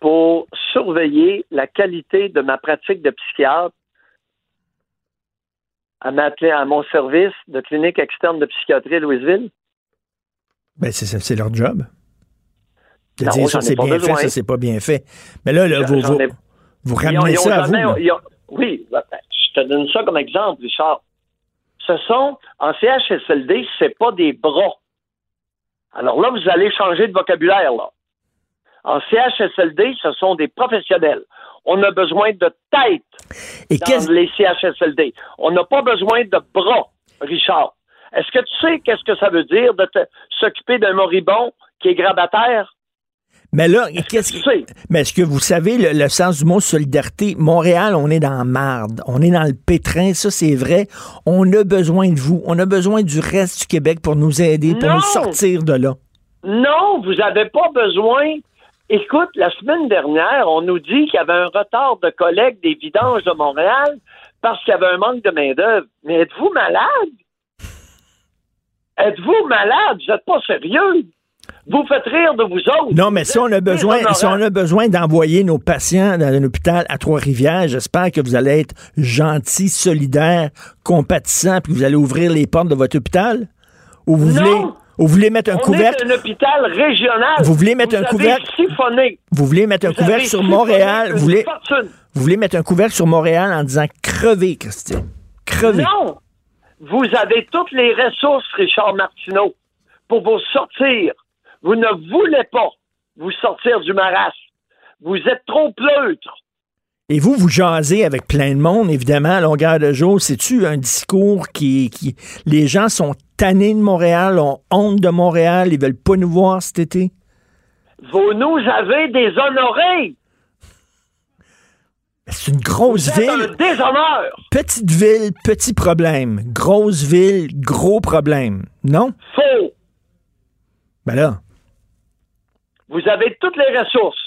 pour surveiller la qualité de ma pratique de psychiatre à, à mon service de clinique externe de psychiatrie à Louisville? Ben, c'est leur job ça c'est bien fait, ça c'est pas bien fait. Mais là, vous, vous, ramenez ça à vous. oui, ben, ben, je te donne ça comme exemple, Richard. Ce sont, en CHSLD, c'est pas des bras. Alors là, vous allez changer de vocabulaire, là. En CHSLD, ce sont des professionnels. On a besoin de tête Et dans qu'est-ce les CHSLD. On n'a pas besoin de bras, Richard. Est-ce que tu sais qu'est-ce que ça veut dire de s'occuper d'un moribond qui est grabataire? Mais là, qu'est-ce que. Mais est-ce que vous savez le, le sens du mot solidarité? Montréal, on est dans la marde. On est dans le pétrin, ça c'est vrai. On a besoin de vous. On a besoin du reste du Québec pour nous aider, pour Non! nous sortir de là. Non, vous n'avez pas besoin. Écoute, la semaine dernière, on nous dit qu'il y avait un retard de collecte des vidanges de Montréal parce qu'il y avait un manque de main-d'œuvre. Mais êtes-vous malade? Êtes-vous malade? Vous n'êtes pas sérieux? Vous faites rire de vous autres. Non, mais Vous si on a besoin, si on a besoin d'envoyer nos patients dans un hôpital à Trois-Rivières, j'espère que vous allez être gentil, solidaire, compatissant, puis vous allez ouvrir les portes de votre hôpital? Ou vous Non! voulez, ou vous voulez mettre un On couvercle, est un hôpital régional. Vous voulez mettre un avez couvercle? siphonné. vous voulez mettre un Vous couvercle sur Montréal, vous voulez, vous voulez mettre un couvercle sur Montréal en disant crevez, Christine. Crevez. Non! Vous avez toutes les ressources, Richard Martineau, pour vous sortir. Vous ne voulez pas vous sortir du marasme. Vous êtes trop pleutre. Et vous, vous jasez avec plein de monde, évidemment, à longueur de jour. C'est-tu un discours qui, qui. Les gens sont tannés de Montréal, ont honte de Montréal, ils veulent pas nous voir cet été? Vous nous avez déshonorés. C'est une grosse Vous êtes un ville. déshonneur. Petite ville, petit problème. Grosse ville, gros problème. Non? Faux. Ben là. Vous avez toutes les ressources.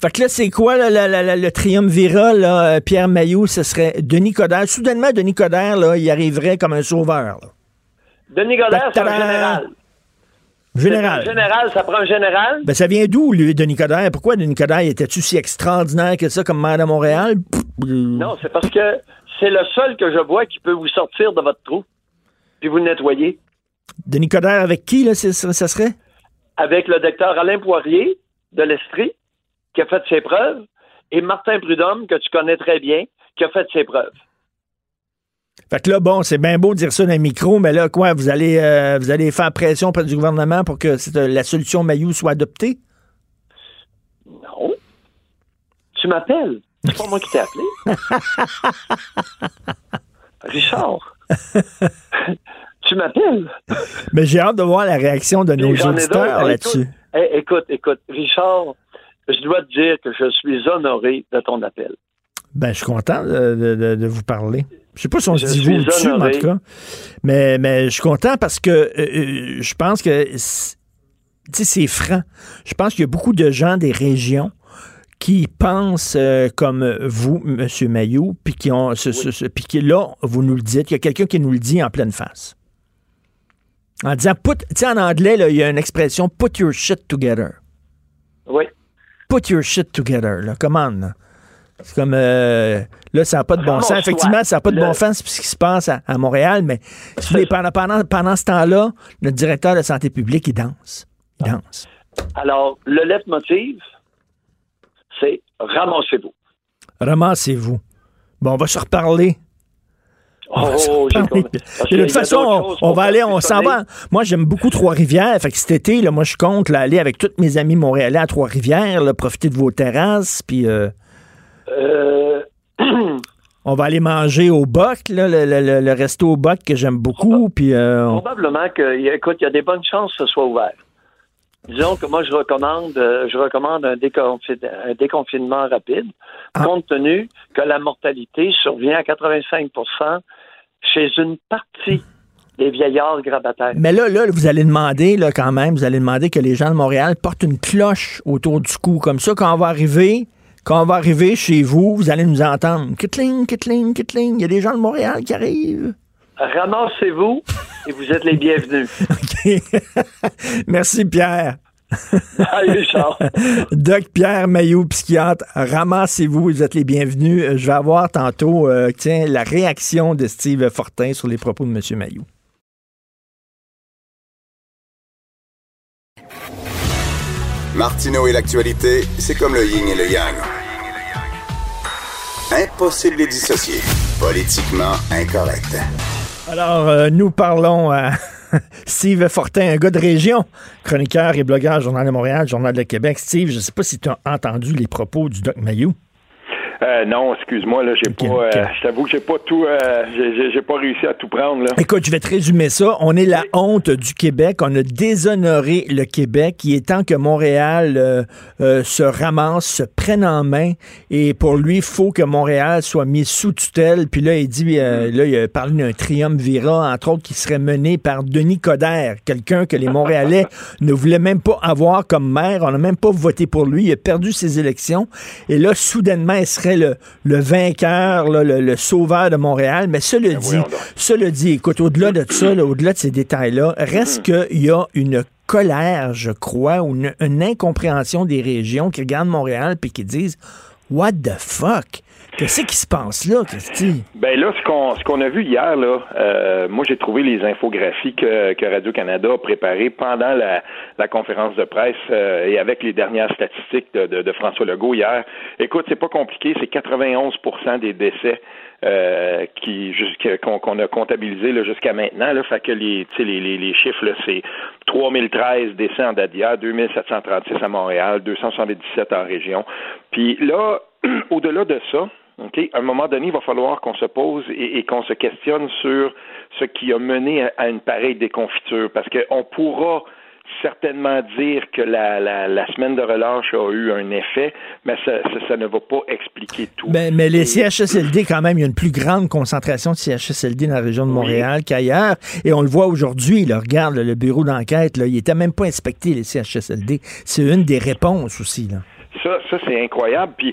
Fait que là, c'est quoi là, la- la- la- le triumvirat, là, euh, Pierre Mailloux? Ce serait Denis Coderre. Soudainement, Denis Coderre, là, il arriverait comme un sauveur. là. Denis Godard, c'est un général. Général. Un général, ça prend un général. Ben, ça vient d'où, lui, Denis Coderre? Pourquoi Denis Coderre était-tu si extraordinaire que ça comme maire de Montréal? Non, c'est parce que c'est le seul que je vois qui peut vous sortir de votre trou puis vous nettoyer. Denis Coderre avec qui, là, ça serait? Avec le docteur Alain Poirier de l'Estrie, qui a fait ses preuves, et Martin Prudhomme, que tu connais très bien, qui a fait ses preuves. Fait que là, bon, c'est bien beau de dire ça dans le micro, mais là, quoi, vous allez, euh, vous allez faire pression auprès du gouvernement pour que la solution Mailloux soit adoptée? Non. Tu m'appelles? C'est pas moi qui t'ai appelé. <laughs> Richard. <laughs> tu m'appelles? Mais j'ai hâte de voir la réaction de nos auditeurs là-dessus. Écoute, écoute, écoute, Richard, je dois te dire que je suis honoré de ton appel. Ben, je suis content de, de- vous parler. Je sais pas si on se dit vous dessus, mais en tout cas. Mais, mais je suis content parce que euh, euh, je pense que c'est- tu sais, c'est franc. Je pense qu'il y a beaucoup de gens des régions qui pensent euh, comme vous, M. Mayou, puis qui ont ce, ce- ce- puis qui là, vous nous le dites, il y a quelqu'un qui nous le dit en pleine face. En disant put, tu sais, en anglais, il y a une expression put your shit together. Oui. Put your shit together, là. Comment, là? C'est comme, euh, là, ça n'a pas de bon sens. Effectivement, ça n'a pas de bon sens ce qui se passe à, à Montréal, mais si vous voulez, pendant, pendant, pendant ce temps-là, notre directeur de santé publique, il danse. Il danse. Alors, le leitmotiv, c'est ramassez-vous. Ramassez-vous. Bon, on va se reparler. Oh, <laughs> De toute façon, on, va aller, on s'en va. Moi, j'aime beaucoup Trois-Rivières. Fait que cet été, là, moi, je compte là, aller avec tous mes amis montréalais à Trois-Rivières, profiter de vos terrasses, puis euh, Euh, <clears throat> on va aller manger au Boc, là, le, le- le- le resto au Boc que j'aime beaucoup, puis euh, on- Probablement que, y a- écoute, il y a des bonnes chances que ce soit ouvert. Disons que moi, je recommande, je recommande un déconfinement rapide, Ah. compte tenu que la mortalité survient à 85 chez une partie des vieillards grabataires. Mais là, là, vous allez demander, là, quand même, vous allez demander que les gens de Montréal portent une cloche autour du cou. Comme ça, quand on va arriver, quand on va arriver chez vous, vous allez nous entendre. Kitling, kitling, kitling. Il y a des gens de Montréal qui arrivent. Ramassez-vous et vous êtes les bienvenus. <laughs> OK. <laughs> Merci, Pierre. Allez, Charles. <laughs> Doc Pierre Maillot, psychiatre, ramassez-vous, vous êtes les bienvenus. Euh, Je vais avoir tantôt, euh, tiens, la réaction de Steve Fortin sur les propos de M. Maillot. Martineau et l'actualité, c'est comme le yin et le yang. Impossible de dissocier. Politiquement incorrect. Alors, euh, nous parlons à <laughs> Steve Fortin, un gars de région, chroniqueur et blogueur, Journal de Montréal, Journal de Québec. Steve, je ne sais pas si tu as entendu les propos du Doc Mayou. Euh, non, excuse-moi, là, j'ai pas. Euh, je t'avoue que j'ai pas tout. Euh, j'ai pas réussi à tout prendre. Là. Écoute, je vais te résumer ça. On est la honte du Québec. On a déshonoré le Québec. Il est temps que Montréal se ramasse, se prenne en main. Et pour lui, il faut que Montréal soit mis sous tutelle. Puis là, il dit, là, il a parlé d'un triumvirat, entre autres, qui serait mené par Denis Coderre, quelqu'un que les Montréalais <laughs> ne voulaient même pas avoir comme maire. On n'a même pas voté pour lui. Il a perdu ses élections. Et là, soudainement, il serait le, vainqueur, le, sauveur de Montréal. Mais cela ben dit, cela dit, écoute, au-delà de ça, au-delà de ces détails-là, reste mm-hmm. qu'il y a une colère, je crois, ou une, incompréhension des régions qui regardent Montréal puis qui disent What the fuck? Qu'est-ce qui se passe là, Christy? Ben là, ce qu'on a vu hier, là, euh, moi j'ai trouvé les infographies que, Radio-Canada a préparées pendant la, conférence de presse euh, et avec les dernières statistiques de François Legault hier. Écoute, c'est pas compliqué, c'est 91% des décès euh, qui qu'on a comptabilisé jusqu'à maintenant. Là, fait que les, les, les, les chiffres, c'est 3013 décès en date d'hier, 2736 à Montréal, 277 en région. Puis là, <clears throat> au-delà de ça, à un moment donné, il va falloir qu'on se pose et, qu'on se questionne sur ce qui a mené à, une pareille déconfiture, parce qu'on pourra certainement dire que la, la, semaine de relâche a eu un effet, mais ça, ne va pas expliquer tout. Ben, mais les CHSLD, quand même, il y a une plus grande concentration de CHSLD dans la région de Montréal qu'ailleurs. Et on le voit aujourd'hui, regarde le bureau d'enquête, il n'était même pas inspecté, les CHSLD. C'est une des réponses aussi. Là. Ça, ça c'est incroyable. Puis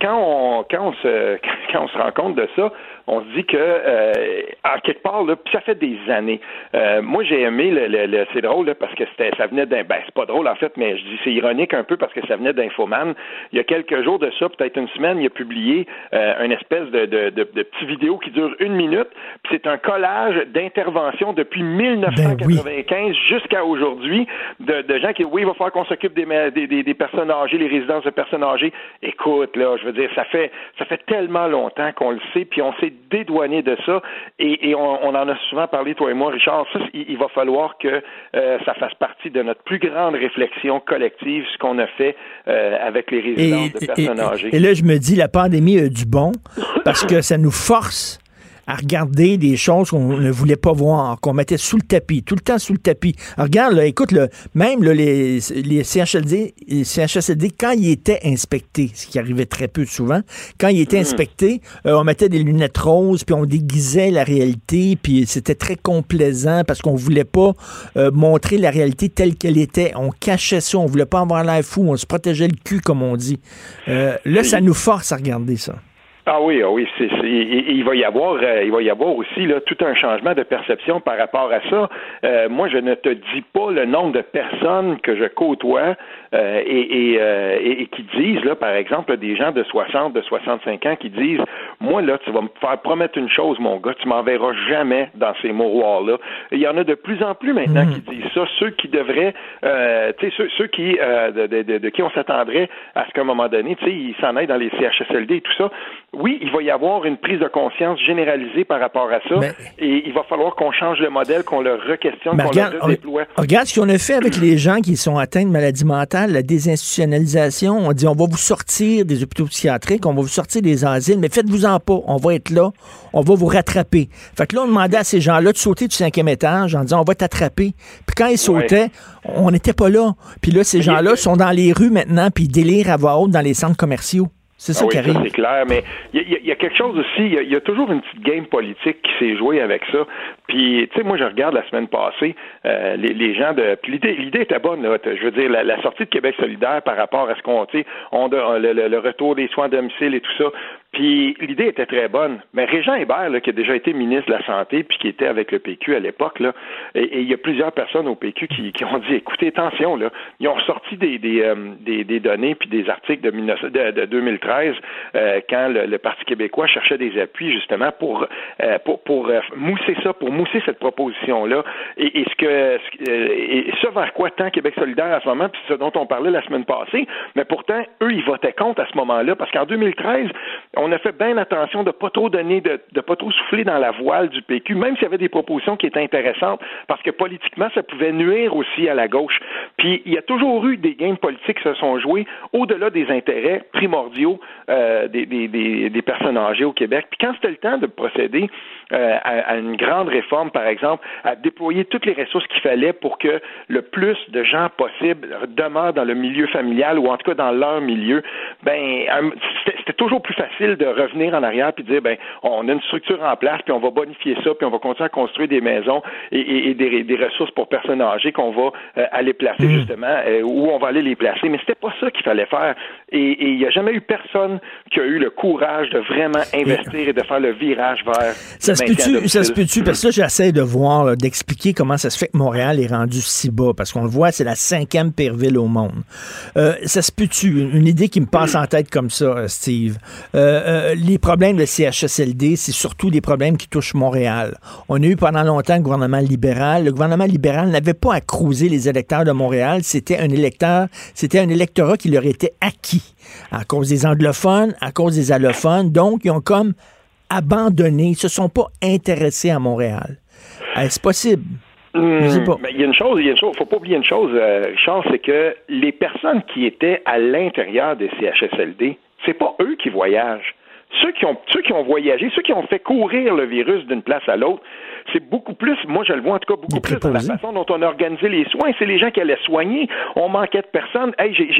Quand, on, quand, on se, <laughs> quand on se rend compte de ça, on se dit que euh, en quelque part, là, ça fait des années. Euh, moi, j'ai aimé le, le, c'est drôle là, parce que c'était, ça venait d'un, ben c'est pas drôle en fait, mais je dis c'est ironique un peu parce que ça venait d'Infoman. Il y a quelques jours de ça, peut-être une semaine, il a publié euh, une espèce de, de, de, de petit vidéo qui dure une minute. Puis c'est un collage d'interventions depuis 1995 ben jusqu'à aujourd'hui de, de, gens qui, oui, il va falloir qu'on s'occupe des, des, des, personnes âgées, les résidences de personnes âgées. Écoute, là, je veux dire, ça fait ça fait tellement longtemps qu'on le sait, puis on s'est dédouaner de ça. Et, on, en a souvent parlé, toi et moi, Richard. Ça, il, va falloir que euh, ça fasse partie de notre plus grande réflexion collective, ce qu'on a fait euh, avec les résidents de personnes âgées. Et là, je me dis, la pandémie a du bon parce que ça nous force à regarder des choses qu'on ne voulait pas voir, qu'on mettait sous le tapis, tout le temps sous le tapis. regarde, là, écoute, là, même les, les, CHLD, les CHSLD, quand ils étaient inspectés, ce qui arrivait très peu souvent, quand ils étaient hmm. inspectés, euh, on mettait des lunettes roses, puis on déguisait la réalité, puis c'était très complaisant parce qu'on voulait pas euh, montrer la réalité telle qu'elle était. On cachait ça, on voulait pas avoir l'air fou, on se protégeait le cul, comme on dit. Euh, là, ça nous force à regarder ça. Ah oui, ah oui, c'est, il va y avoir, euh, il va y avoir aussi là tout un changement de perception par rapport à ça. Euh, moi, je ne te dis pas le nombre de personnes que je côtoie euh, et, et, et, qui disent là, par exemple, des gens de 60, de 65 ans qui disent, moi là, tu vas me faire promettre une chose, mon gars, tu m'enverras jamais dans ces mouroirs là. Il y en a de plus en plus maintenant qui mhm. disent ça. Ceux qui devraient, tu sais, ceux, ceux, qui, de, de, de, qui on s'attendrait à ce qu'à un moment donné, tu sais, ils s'en aillent dans les CHSLD et tout ça oui, il va y avoir une prise de conscience généralisée par rapport à ça. et il va falloir qu'on change le modèle, qu'on le re-questionne, qu'on le redéploie. Regarde ce qu'on a fait avec les gens qui sont atteints de maladies mentales, la désinstitutionnalisation. On dit on va vous sortir des hôpitaux psychiatriques, on va vous sortir des asiles, mais faites-vous-en pas. On va être là, on va vous rattraper. Fait que là, on demandait à ces gens-là de sauter du cinquième étage en disant on va t'attraper. Puis quand ils sautaient, on n'était pas là. Puis là, ces gens-là sont dans les rues maintenant, puis ils délirent à voix haute dans les centres commerciaux. C'est ça ah qui arrive. C'est clair, mais il y, a quelque chose aussi, il y, a toujours une petite game politique qui s'est jouée avec ça. Puis, tu sais, moi, je regarde la semaine passée, euh, les, gens de. Puis l'idée, l'idée était bonne, là. Je veux dire, la, sortie de Québec solidaire par rapport à ce qu'on, tu sais, on, le, le, retour des soins à domicile et tout ça. Puis l'idée était très bonne. Mais Régent Hébert, là, qui a déjà été ministre de la Santé, puis qui était avec le PQ à l'époque, là, et, il y a plusieurs personnes au PQ qui, qui ont dit écoutez, attention, là, ils ont sorti des, des, euh, des, des, données puis des articles de, de, de 2013 euh, quand le, Parti québécois cherchait des appuis justement pour euh, pour, pour mousser ça, pour mousser cette proposition-là. Et, et, ce que et ce vers quoi tend Québec solidaire à ce moment, puis ce dont on parlait la semaine passée, mais pourtant, eux, ils votaient contre à ce moment-là, parce qu'en 2013, on a fait bien attention de pas trop donner, de, pas trop souffler dans la voile du PQ, même s'il y avait des propositions qui étaient intéressantes, parce que politiquement, ça pouvait nuire aussi à la gauche. Puis il y a toujours eu des gains politiques qui se sont joués au-delà des intérêts primordiaux euh, des, des, des, personnes âgées au Québec. Puis quand c'était le temps de procéder euh, à, une grande réforme, par exemple, à déployer toutes les ressources qu'il fallait pour que le plus de gens possible demeurent dans le milieu familial ou en tout cas dans leur milieu, ben c'était toujours plus facile de revenir en arrière puis de dire ben on a une structure en place puis on va bonifier ça puis on va continuer à construire des maisons et, des, ressources pour personnes âgées qu'on va euh, aller placer mm. justement euh, où on va aller les placer. Mais c'était pas ça qu'il fallait faire. Et il n'y a jamais eu personne qui a eu le courage de vraiment investir et, de faire le virage vers. Ça se peut-tu, ça se peut-tu, parce que là, j'essaie de voir, d'expliquer comment ça se fait que Montréal est rendu si bas, parce qu'on le voit, c'est la cinquième pire ville au monde. Euh, ça se peut-tu, une idée qui me passe en tête comme ça, Steve. Les problèmes de CHSLD, c'est surtout des problèmes qui touchent Montréal. On a eu pendant longtemps le gouvernement libéral. Le gouvernement libéral n'avait pas à cruiser les électeurs de Montréal. C'était un électeur, c'était un électorat qui leur était acquis à cause des anglophones, à cause des allophones. Donc, ils ont comme abandonné, ils se sont pas intéressés à Montréal. Est-ce possible? Hmm, il y a une chose, il y a une chose, faut pas oublier une chose, euh, Richard, c'est que les personnes qui étaient à l'intérieur des CHSLD, c'est pas eux qui voyagent. Ceux qui ont, ceux qui ont voyagé, ceux qui ont fait courir le virus d'une place à l'autre, c'est beaucoup plus, moi je le vois en tout cas beaucoup plus dans la façon dont on a organisé les soins. C'est les gens qui allaient soigner. On manquait de personnes. Hey, j'ai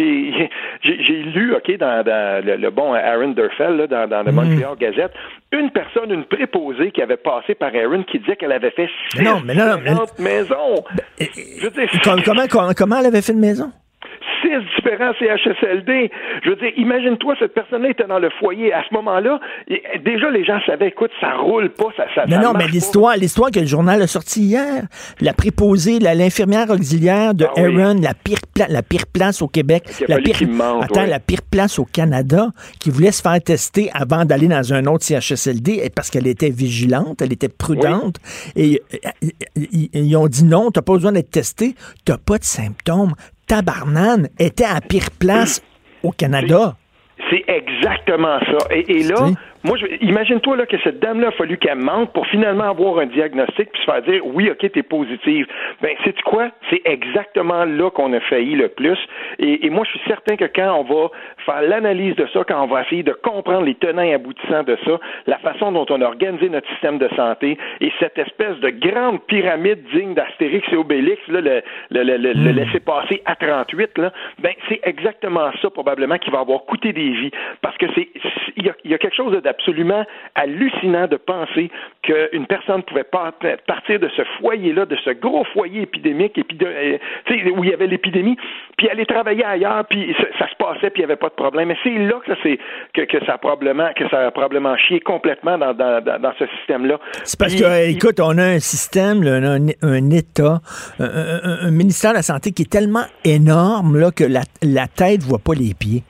<laughs> lu, OK, dans, le, bon Aaron Durfell, là, dans, dans le mm. Montreal Gazette, une personne, une préposée qui avait passé par Aaron qui disait qu'elle avait fait six non, mais non, maisons. comment, comment elle avait fait une maison? Six différents CHSLD. Je veux dire, imagine-toi, cette personne-là était dans le foyer. À ce moment-là, déjà, les gens savaient, écoute, ça roule pas, ça, ça, mais non, mais l'histoire, l'histoire que le journal a sorti hier, la préposée, l'infirmière auxiliaire de ah Aaron, la pire, la pire place au Québec, la pire, attends, la pire place au Canada, qui voulait se faire tester avant d'aller dans un autre CHSLD parce qu'elle était vigilante, elle était prudente. Et ils ont dit non, t'as pas besoin d'être testé, t'as pas de symptômes tabarnane était à pire place au Canada. C'est exactement ça. Et, là, moi, imagine-toi là que cette dame-là a fallu qu'elle mente pour finalement avoir un diagnostic puis se faire dire oui, ok, t'es positive. Ben, c'est quoi? C'est exactement là qu'on a failli le plus. Et, moi, je suis certain que quand on va faire l'analyse de ça, quand on va essayer de comprendre les tenants et aboutissants de ça, la façon dont on a organisé notre système de santé et cette espèce de grande pyramide digne d'Astérix et Obélix, là, le, le, le, le hmm. laisser passer à 38, là, ben c'est exactement ça probablement qui va avoir coûté des vies, parce que c'est il y a, y a quelque chose de absolument hallucinant de penser qu'une personne pouvait partir de ce foyer-là, de ce gros foyer épidémique, euh, où il y avait l'épidémie, puis aller travailler ailleurs, puis ça, se passait, puis il n'y avait pas de problème. Mais c'est là que, c'est, que, ça a probablement, que ça a probablement chié complètement dans, ce système-là. C'est parce que, écoute, on a un système, un, État, un, ministère de la Santé qui est tellement énorme là, que la, la tête ne voit pas les pieds.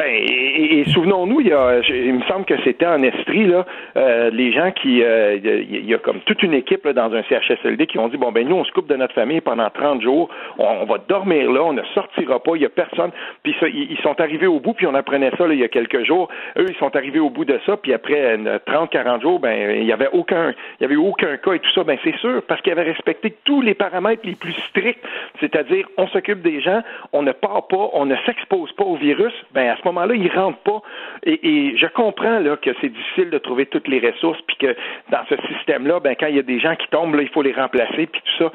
Ben, et, souvenons-nous, il, y a, il me semble que c'était en Estrie, là, euh, les gens qui, euh, il y a comme toute une équipe là, dans un CHSLD qui ont dit, bon, ben nous, on se coupe de notre famille pendant 30 jours, on, va dormir là, on ne sortira pas, il y a personne. Puis ça, ils, sont arrivés au bout, puis on apprenait ça là, il y a quelques jours. Eux, ils sont arrivés au bout de ça, puis après 30, 40 jours, ben il y avait aucun, il y avait aucun cas et tout ça. Ben c'est sûr, parce qu'ils avaient respecté tous les paramètres les plus stricts, c'est-à-dire on s'occupe des gens, on ne part pas, on ne s'expose pas au virus. Ben à ce moment-là, ils rentrent pas. Et, je comprends là, que c'est difficile de trouver toutes les ressources, puis que dans ce système-là, ben, quand il y a des gens qui tombent, là, il faut les remplacer, puis tout ça.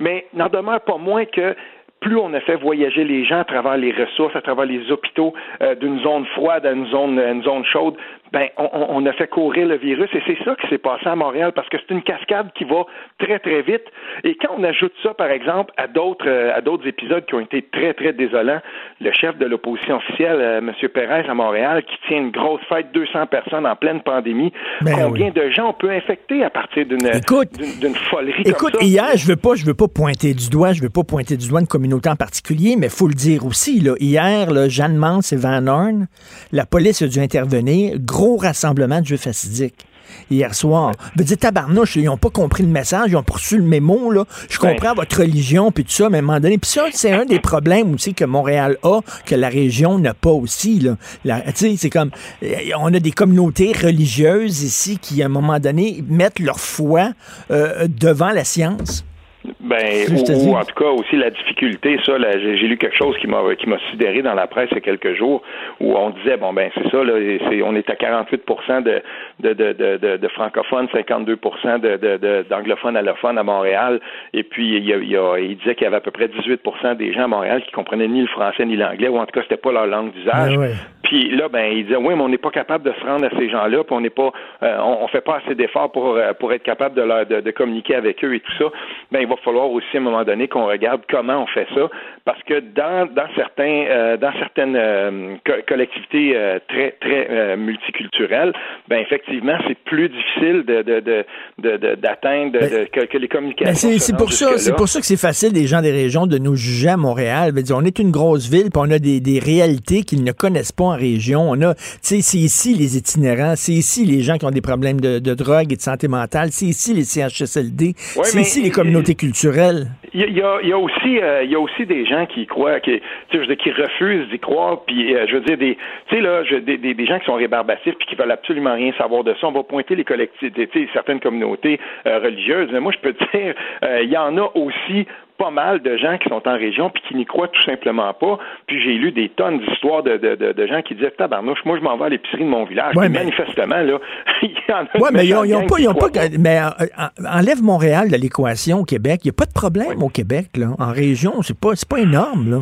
Mais n'en demeure pas moins que plus on a fait voyager les gens à travers les ressources, à travers les hôpitaux, euh, d'une zone froide à une zone, une zone chaude, ben, on, a fait courir le virus et c'est ça qui s'est passé à Montréal parce que c'est une cascade qui va très, très vite. Et quand on ajoute ça, par exemple, à d'autres, euh, à d'autres épisodes qui ont été très, très désolants, le chef de l'opposition officielle, euh, M. Pérez à Montréal, qui tient une grosse fête, 200 personnes en pleine pandémie, ben combien de gens on peut infecter à partir d'une, d'une, folerie écoute, comme ça? hier, je veux pas, je veux pas pointer du doigt, je veux pas pointer du doigt une communauté en particulier, mais faut le dire aussi, là, hier, là, Jeanne Mance et Van Horn, la police a dû intervenir, gros rassemblement de jeux facidiques. hier soir. Je veux dire, tabarnouche, ils n'ont pas compris le message, ils ont poursu le mémo, là. Je comprends votre religion, puis tout ça, mais à un moment donné. Puis ça, c'est un des problèmes aussi que Montréal a, que la région n'a pas aussi, là. Tu sais, c'est comme, on a des communautés religieuses ici qui, à un moment donné, mettent leur foi euh, devant la science. Ben, ou, en tout cas aussi la difficulté, ça, j'ai lu quelque chose qui m'a qui m'a sidéré dans la presse il y a quelques jours où on disait bon ben c'est ça, là, on est à 48 de de, de, de, de, francophones, 52% de, d'anglophones allophones à Montréal, et puis il, y a, il, disait qu'il y avait à peu près 18% des gens à Montréal qui comprenaient ni le français ni l'anglais, ou en tout cas c'était pas leur langue d'usage. Puis là, ben, il disait oui, mais on n'est pas capable de se rendre à ces gens-là, puis on n'est pas, euh, on, fait pas assez d'efforts pour euh, pour être capable de, leur, de, de communiquer avec eux et tout ça. Ben, il va falloir aussi à un moment donné qu'on regarde comment on fait ça, parce que dans, dans certains euh, dans certaines euh, collectivités très très multiculturelles, ben effectivement c'est plus difficile de d'atteindre de, que, que, les communications. Ben c'est pour ça c'est pour ça que c'est facile des gens des régions de nous juger à Montréal. Dire, on est une grosse ville, puis on a des, des réalités qu'ils ne connaissent pas en région. On a, c'est ici les itinérants, c'est ici les gens qui ont des problèmes de, de drogue et de santé mentale, c'est ici les CHSLD, c'est ici les communautés culturelles. Il y a, il y a aussi il y a aussi des gens qui croient, qui, je veux dire, qui refusent d'y croire, puis euh, je veux dire, des, tu sais, là, des, des, gens qui sont rébarbatifs puis qui veulent absolument rien savoir de ça. On va pointer les collectivités, certaines communautés euh, religieuses, mais moi, je peux te <laughs> dire, euh, il y en a aussi pas mal de gens qui sont en région puis qui n'y croient tout simplement pas. Puis j'ai lu des tonnes d'histoires de, de, de, gens qui disaient Tabarnouche, moi je m'en vais à l'épicerie de mon village. mais... Manifestement, là, <laughs> il y en a. Ouais, mais ils n'ont pas. Ils ont pas mais euh, enlève Montréal de l'équation au Québec. Il n'y a pas de problème au Québec, là. En région, c'est pas, pas énorme, là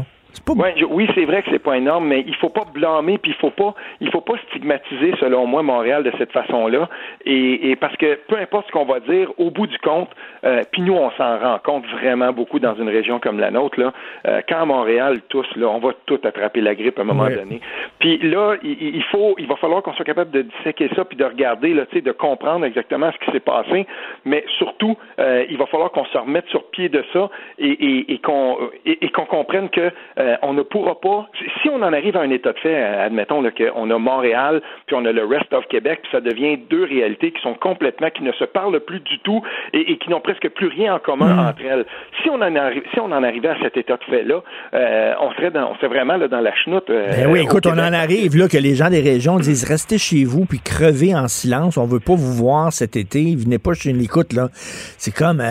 oui, c'est vrai que c'est pas énorme, mais il faut pas blâmer, puis il faut pas, il faut pas stigmatiser, selon moi, Montréal de cette façon-là. Et, parce que peu importe ce qu'on va dire, au bout du compte, euh, puis nous, on s'en rend compte vraiment beaucoup dans une région comme la nôtre. Là, euh, quand Montréal tous, là, on va tout attraper la grippe à un moment donné. Puis là, il, faut, il va falloir qu'on soit capable de disséquer ça, puis de regarder, là, de comprendre exactement ce qui s'est passé. Mais surtout, euh, il va falloir qu'on se remette sur pied de ça et, et qu'on et, qu'on comprenne que euh, on ne pourra pas. Si on en arrive à un état de fait, euh, admettons qu'on a Montréal, puis on a le rest of Québec, puis ça devient deux réalités qui sont complètement, qui ne se parlent plus du tout et, qui n'ont presque plus rien en commun hmm. entre elles. Si on en arrive, si on en arrivait à cet état de fait là, euh, on serait dans, on serait vraiment là, dans la chenoute. Ben oui, écoute, on en arrive là que les gens des régions disent restez chez vous puis crevez en silence. On veut pas vous voir cet été. Venez pas chez nous. Écoute là, c'est comme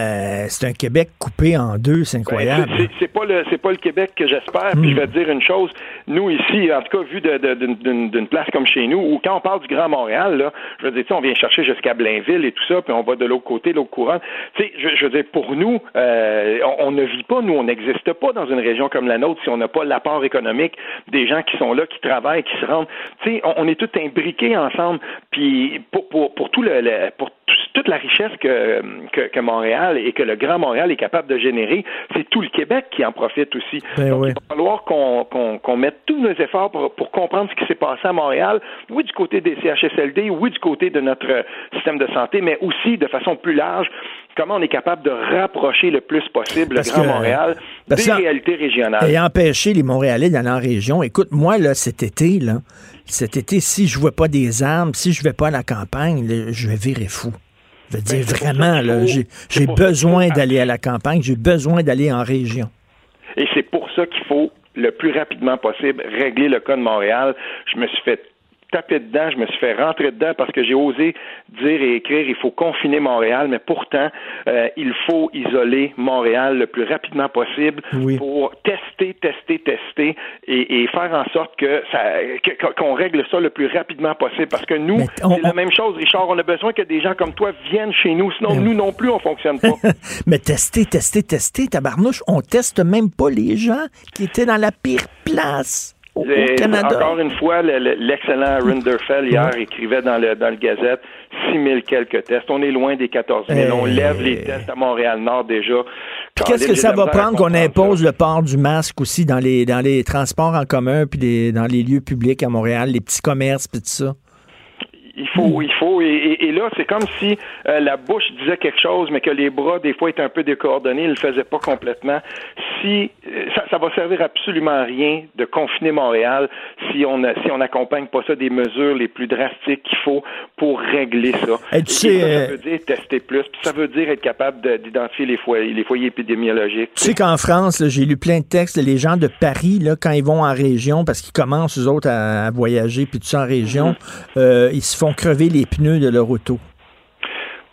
c'est un Québec coupé en deux. C'est ben, incroyable. c'est pas le, c'est pas le Québec que j'espère puis je vais te dire une chose, nous ici, en tout cas, vu d'une place comme chez nous, où quand on parle du Grand Montréal, là, je veux dire, on vient chercher jusqu'à Blainville et tout ça, puis on va de l'autre côté, l'autre courant. Tu sais, je, veux dire, pour nous, euh, on, ne vit pas, nous, on n'existe pas dans une région comme la nôtre si on n'a pas l'apport économique des gens qui sont là, qui travaillent, qui se rendent. Tu sais, on, est tous imbriqués ensemble. Puis pour, pour, pour tout le, pour toute la richesse que, que, Montréal et que le Grand Montréal est capable de générer, c'est tout le Québec qui en profite aussi. Ben Donc, il va falloir qu'on mette tous nos efforts pour, pour comprendre ce qui s'est passé à Montréal, oui du côté des CHSLD, oui du côté de notre système de santé, mais aussi de façon plus large, comment on est capable de rapprocher le plus possible le Grand Montréal des réalités régionales. Et empêcher les Montréalais d'aller en région. Écoute, moi, là, cet été, là, cet été, si je vois pas des armes, si je vais pas à la campagne, je vais virer fou. Je veux dire, ben, vraiment, j'ai besoin d'aller à la campagne, j'ai besoin d'aller en région. Et c'est pour ça qu'il faut le plus rapidement possible régler le cas de Montréal. Je me suis fait tapé dedans, je me suis fait rentrer dedans parce que j'ai osé dire et écrire il faut confiner Montréal, mais pourtant, euh, il faut isoler Montréal le plus rapidement possible pour tester, tester, tester et, faire en sorte que ça qu'on règle ça le plus rapidement possible. Parce que nous, c'est la même chose, Richard, on a besoin que des gens comme toi viennent chez nous, sinon nous non plus, on fonctionne pas. <laughs> mais tester, tester, tester, tabarnouche, on teste même pas les gens qui étaient dans la pire place. Encore une fois, l'excellent Rinderfell hier écrivait dans le, dans le Gazette 6 000 quelques tests. On est loin des 14 000. On lève les tests à Montréal-Nord déjà. Qu'est-ce que ça va prendre qu'on impose le port du masque aussi dans les, dans les transports en commun puis dans les lieux publics à Montréal, les petits commerces puis tout ça? Il faut, il faut, et, là, c'est comme si euh, la bouche disait quelque chose, mais que les bras, des fois, étaient un peu décoordonnés, ils ne le faisaient pas complètement. Si euh, ça, ça va servir absolument à rien de confiner Montréal si on si on n'accompagne pas ça des mesures les plus drastiques qu'il faut pour régler ça. Et tu sais, ça, ça, veut dire tester plus, puis ça veut dire être capable d'identifier les foyers, les foyers épidémiologiques. Tu sais qu'en France, j'ai lu plein de textes, les gens de Paris, là, quand ils vont en région, parce qu'ils commencent, eux autres, à, voyager, puis tout ça en région, mm-hmm. euh, ils se font crever les pneus de leur auto.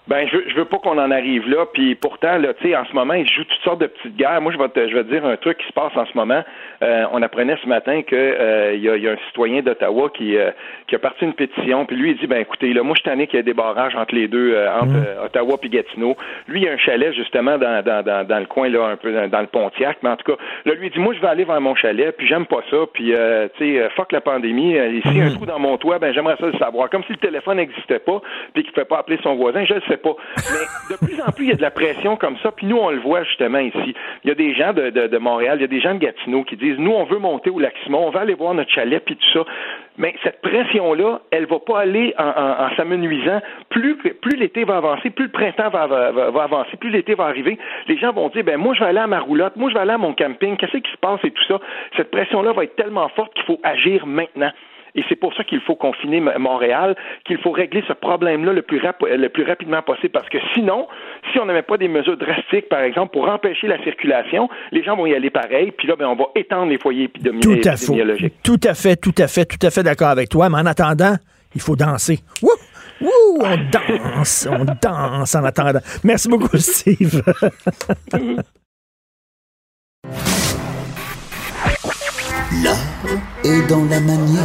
Ben, je veux, je veux pas qu'on en arrive là. Puis pourtant, là, tu sais, en ce moment, ils jouent toutes sortes de petites guerres. Moi, je vais te, je vais te dire un truc qui se passe en ce moment. Euh, on apprenait ce matin que euh, il y, a, y, a, un citoyen d'Ottawa qui, euh, qui a parti une pétition. Puis lui, il dit, ben écoutez, là, moi, je suis qu'il y ait des barrages entre les deux, entre mmh. Ottawa et Gatineau. Lui, il a un chalet justement dans, dans, dans, dans le coin là, un peu dans, le Pontiac. Mais en tout cas, là, lui, il dit, moi, je vais aller vers mon chalet. Puis j'aime pas ça. Puis tu sais, fuck la pandémie. Ici, un mmh. trou dans mon toit, ben j'aimerais ça le savoir. Comme si le téléphone n'existait pas, puis qu'il ne pouvait pas appeler son voisin. Je le sais pas. Mais de plus en plus, il y a de la pression comme ça, puis nous, on le voit justement ici. Il y a des gens de, de, Montréal, il y a des gens de Gatineau qui disent, nous, on veut monter au Lac-Simon, on va aller voir notre chalet, puis tout ça. Mais cette pression-là, elle va pas aller en, en, en s'amenuisant. Plus, plus l'été va avancer, plus le printemps va, va, va avancer, plus l'été va arriver, les gens vont dire, ben moi, je vais aller à ma roulotte, moi, je vais aller à mon camping, qu'est-ce qui se passe et tout ça. Cette pression-là va être tellement forte qu'il faut agir maintenant. Et c'est pour ça qu'il faut confiner Montréal, qu'il faut régler ce problème-là le plus, le plus rapidement possible, parce que sinon, si on met pas des mesures drastiques, par exemple, pour empêcher la circulation, les gens vont y aller pareil, puis là, ben, on va étendre les foyers épidémiologiques. Tout à fait, tout à fait, tout à fait, tout à fait d'accord avec toi, mais en attendant, il faut danser. Wouh! Wouh, on danse, on danse en attendant. Merci beaucoup, <laughs> Steve. L'art dans la manière.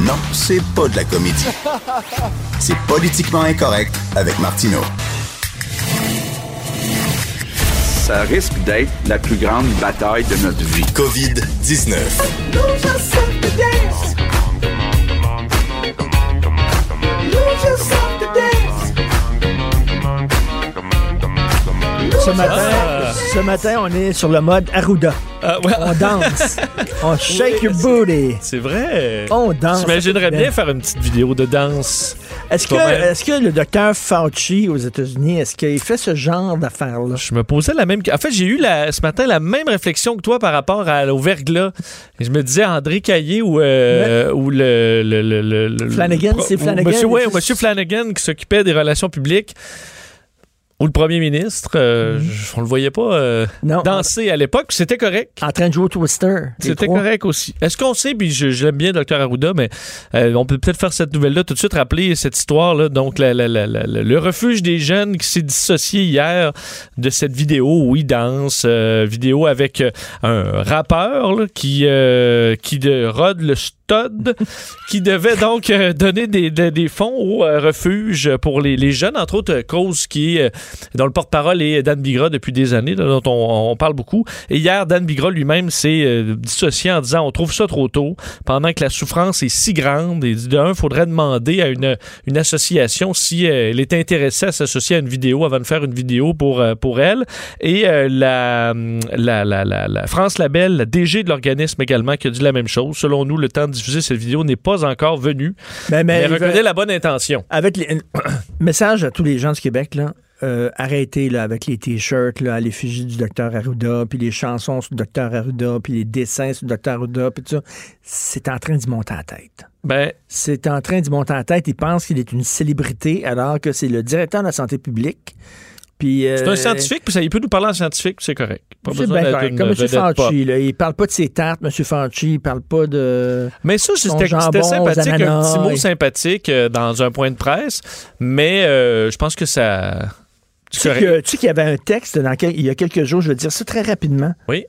Non, c'est pas de la comédie. C'est politiquement incorrect avec Martineau. Ça risque d'être la plus grande bataille de notre vie. COVID-19. Ce matin, ah. ce matin, on est sur le mode Arruda. Ah, on danse. <laughs> on shake your booty. C'est vrai. On danse. J'imaginerais bien faire une petite vidéo de danse. Est-ce que, est que le docteur Fauci aux États-Unis, est-ce qu'il fait ce genre d'affaires-là? Je me posais la même. En fait, j'ai eu la, ce matin la même réflexion que toi par rapport à, au verglas. Je me disais André Caillé ou, euh, ou le, le, Flanagan, c'est Flanagan. Monsieur, ouais, monsieur Flanagan qui s'occupait des relations publiques ou le premier ministre. Euh, mhm. On le voyait pas euh, danser à l'époque. C'était correct. En train de jouer au Twister. C'était correct aussi. Est-ce qu'on sait, puis je, l'aime bien, Dr. Arruda, mais euh, on peut peut-être faire cette nouvelle-là tout de suite, rappeler cette histoire-là. Donc, le refuge des jeunes qui s'est dissocié hier de cette vidéo où il danse. vidéo avec un rappeur qui, qui de, rode le Todd, <laughs> qui devait donc euh, donner des, des, fonds au euh, refuge pour les, les, jeunes, entre autres, cause qui, euh, dont le porte-parole est Dan Bigra depuis des années, dont on, on, parle beaucoup. Et hier, Dan Bigra lui-même s'est dissocié en disant on trouve ça trop tôt, pendant que la souffrance est si grande. Et d'un, il faudrait demander à une, une association si elle est intéressée à s'associer à une vidéo avant de faire une vidéo pour, pour elle. Et la, la, la, la, France Labelle, la DG de l'organisme également, qui a dit la même chose. Selon nous, le temps de diffuser cette vidéo n'est pas encore venu. Ben, mais, mais la bonne intention. Avec les <coughs> message à tous les gens du Québec là. Euh, arrêtez là, avec les t-shirts à l'effigie du docteur Arruda, puis les chansons sur le docteur Arruda, puis les dessins sur le docteur Arruda, puis tout ça. C'est en train d'y monter en tête. Ben, c'est en train d'y monter en tête. Il pense qu'il est une célébrité alors que c'est le directeur de la santé publique c'est un euh, scientifique, puis ça, il peut nous parler en scientifique, c'est correct. Pas besoin d'être Comme M. Fauci, là, il parle pas de ses tartes, M. Fauci, il parle pas de. Mais ça, c'était sympathique, un petit mot sympathique euh, dans un point de presse, mais euh, je pense que ça. Tu sais qu'il y avait un texte dans il y a quelques jours, je vais dire ça très rapidement. Oui.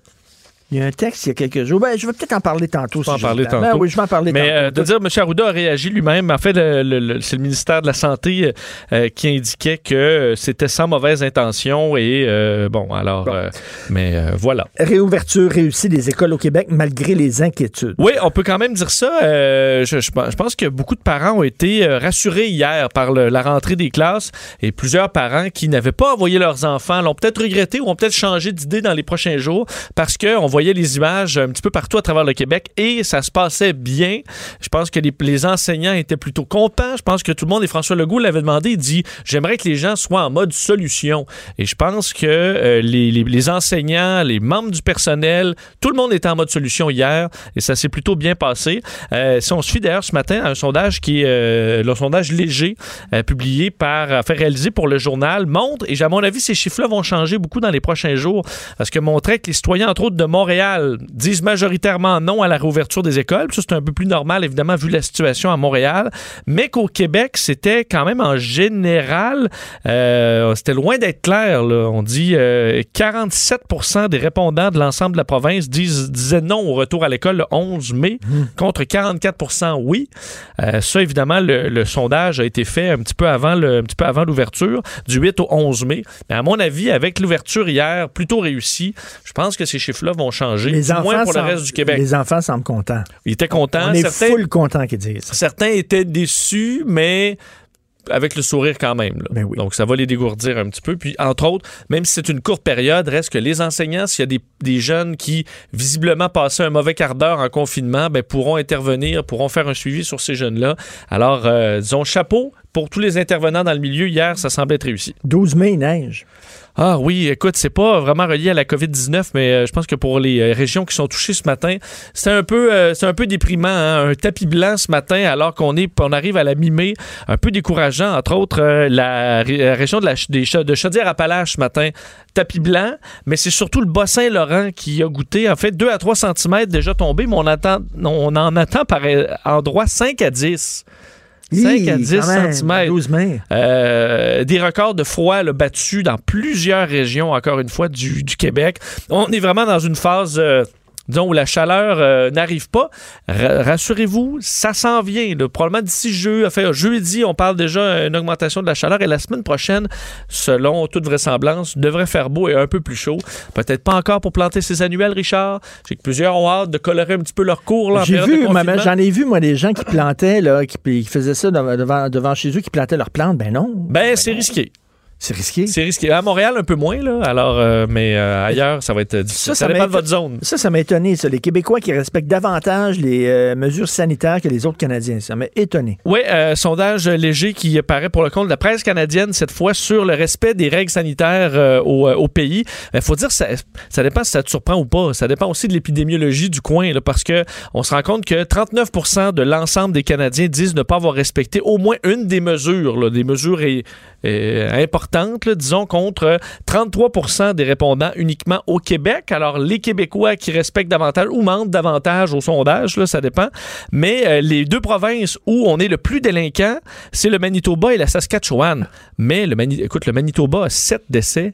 Il y a un texte il y a quelques jours. Ben, je vais peut-être en parler tantôt. en parler tantôt. Ben oui, je vais en parler Mais euh, de dire, M. Arruda a réagi lui-même. En fait, c'est le ministère de la Santé euh, qui indiquait que c'était sans mauvaise intention. Et euh, bon, alors, mais voilà. Réouverture réussie des écoles au Québec malgré les inquiétudes. Oui, on peut quand même dire ça. Je, je, pense que beaucoup de parents ont été rassurés hier par la rentrée des classes et plusieurs parents qui n'avaient pas envoyé leurs enfants l'ont peut-être regretté ou ont peut-être changé d'idée dans les prochains jours parce qu'on voit voyait les images un petit peu partout à travers le Québec et ça se passait bien. Je pense que les, enseignants étaient plutôt contents. Je pense que tout le monde, et François Legault l'avait demandé, il dit J'aimerais que les gens soient en mode solution. Et je pense que euh, les, enseignants, les membres du personnel, tout le monde était en mode solution hier et ça s'est plutôt bien passé. Euh, si on suit d'ailleurs ce matin un sondage qui est euh, le sondage léger publié par, fait réalisé pour le journal, montre, et à mon avis, ces chiffres-là vont changer beaucoup dans les prochains jours parce que montrait que les citoyens, entre autres de Montréal, disent majoritairement non à la réouverture des écoles. Ça, c'est un peu plus normal, évidemment, vu la situation à Montréal. Mais qu'au Québec, c'était quand même en général, euh, c'était loin d'être clair. On dit 47% euh, des répondants de l'ensemble de la province disent, disaient non au retour à l'école le 11 mai, mmh. contre 44% oui. Euh, ça, évidemment, le, sondage a été fait un petit peu avant le, un petit peu avant l'ouverture, du 8 au 11 mai. Mais à mon avis, avec l'ouverture hier, plutôt réussie, je pense que ces chiffres-là vont changer, les enfants moins pour le reste du Québec. Les enfants semblent contents. Ils étaient contents. On est full contents qu'ils disent. Certains étaient déçus, mais avec le sourire quand même. Ben Donc, ça va les dégourdir un petit peu. Puis, entre autres, même si c'est une courte période, reste que les enseignants, s'il y a des, jeunes qui, visiblement, passaient un mauvais quart d'heure en confinement, ben, pourront intervenir, pourront faire un suivi sur ces jeunes-là. Alors, euh, disons, chapeau pour tous les intervenants dans le milieu. Hier, ça semblait être réussi. 12 mai, neige. Ah oui, écoute, c'est pas vraiment relié à la COVID-19, mais euh, je pense que pour les euh, régions qui sont touchées ce matin, c'est un peu, euh, c'est un peu déprimant. Hein. Un tapis blanc ce matin, alors qu'on est, arrive à la mi-mai, un peu décourageant. Entre autres, la, région de, la, des, de Chaudière-Appalaches ce matin, tapis blanc, mais c'est surtout le Bas-Saint-Laurent qui a goûté. En fait, 2 à 3 cm déjà tombé, mais on, attend, on en attend par endroit 5 à 10. 5 à 10 cm. Euh, des records de froid battus dans plusieurs régions, encore une fois, du, Québec. On est vraiment dans une phase... Euh, disons, où la chaleur euh, n'arrive pas, rassurez-vous, ça s'en vient. Probablement d'ici jeudi, on parle déjà d'une augmentation de la chaleur et la semaine prochaine, selon toute vraisemblance, devrait faire beau et un peu plus chaud. Peut-être pas encore pour planter ses annuels, Richard. J'ai que plusieurs ont hâte de colorer un petit peu leur cours. J'ai vu, j'en ai vu, moi, des gens qui plantaient, là, qui, faisaient ça devant, devant chez eux, qui plantaient leurs plantes. Ben non. Ben, c'est risqué. C'est risqué. C'est risqué. À Montréal, un peu moins, là. Alors, euh, mais euh, ailleurs, ça va être difficile. Ça, ça, dépend de votre zone. Ça, ça m'a étonné, ça. Les Québécois qui respectent davantage les euh, mesures sanitaires que les autres Canadiens. Ça m'a étonné. Oui, sondage léger qui apparaît pour le compte de la presse canadienne, cette fois, sur le respect des règles sanitaires au, pays. Il faut dire, ça, ça dépend si ça te surprend ou pas. Ça dépend aussi de l'épidémiologie du coin, là, parce que on se rend compte que 39% de l'ensemble des Canadiens disent ne pas avoir respecté au moins une des mesures, là, des mesures importantes, disons, contre 33% des répondants uniquement au Québec. Alors, les Québécois qui respectent davantage ou mentent davantage au sondage, là, ça dépend. Mais euh, les deux provinces où on est le plus délinquant, c'est le Manitoba et la Saskatchewan. Mais, le écoute, le Manitoba a 7 décès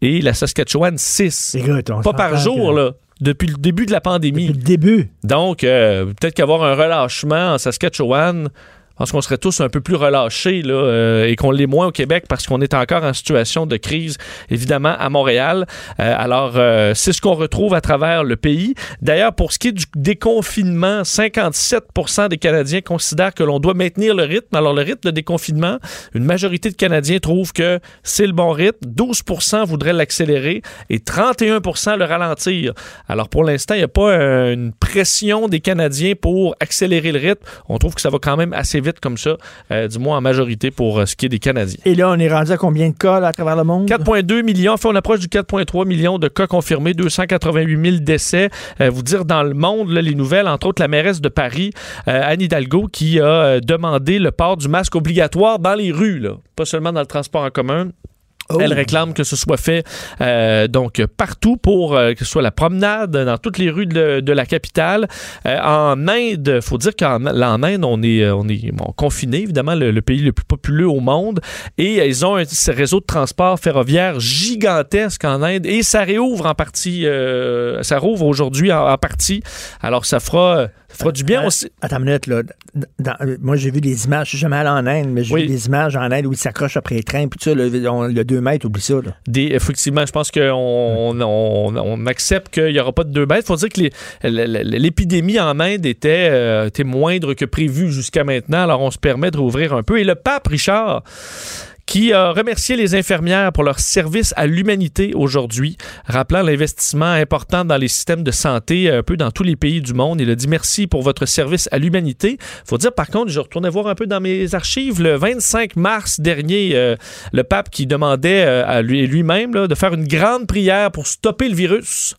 et la Saskatchewan 6. Pas par jour, là depuis le début de la pandémie. Depuis le début. Donc, euh, peut-être qu'avoir un relâchement en Saskatchewan, je pense qu'on serait tous un peu plus relâchés là, euh, et qu'on l'est moins au Québec parce qu'on est encore en situation de crise, évidemment, à Montréal. Euh, alors, euh, c'est ce qu'on retrouve à travers le pays. D'ailleurs, pour ce qui est du déconfinement, 57% des Canadiens considèrent que l'on doit maintenir le rythme. Alors, le rythme de déconfinement, une majorité de Canadiens trouvent que c'est le bon rythme. 12% voudraient l'accélérer et 31% le ralentir. Alors, pour l'instant, il n'y a pas une pression des Canadiens pour accélérer le rythme. On trouve que ça va quand même assez vite vite comme ça, euh, du moins en majorité pour euh, ce qui est des Canadiens. Et là, on est rendu à combien de cas à travers le monde? 4,2 millions. Enfin, on approche du 4,3 millions de cas confirmés, 288 000 décès. Euh, vous dire dans le monde, les nouvelles, entre autres la mairesse de Paris, Anne Hidalgo, qui a demandé le port du masque obligatoire dans les rues, pas seulement dans le transport en commun. Oh. Elle réclame que ce soit fait euh, donc partout pour euh, que ce soit la promenade dans toutes les rues de, la capitale. Euh, en Inde, faut dire qu'en Inde, on est on est confiné évidemment le, pays le plus populeux au monde et ils ont un réseau de transport ferroviaire gigantesque en Inde et ça réouvre en partie ça rouvre aujourd'hui en, partie. Alors ça fera ça fera du bien aussi. Attends une minute là. moi j'ai vu des images, je suis jamais allé en Inde, mais j'ai vu des images en Inde où ils s'accrochent après les trains puis tout ça le, le 2 mètres, oublie ça. Des, effectivement, je pense qu'on on, accepte qu'il n'y aura pas de 2 mètres. Il faut dire que l'épidémie en Inde était, euh, était moindre que prévu jusqu'à maintenant. Alors, on se permet de rouvrir un peu. Et le pape Richard qui a remercié les infirmières pour leur service à l'humanité aujourd'hui, rappelant l'investissement important dans les systèmes de santé un peu dans tous les pays du monde. Il a dit merci pour votre service à l'humanité. faut dire par contre, je retournais voir un peu dans mes archives, le 25 mars dernier, euh, le pape qui demandait euh, à lui lui-même de faire une grande prière pour stopper le virus.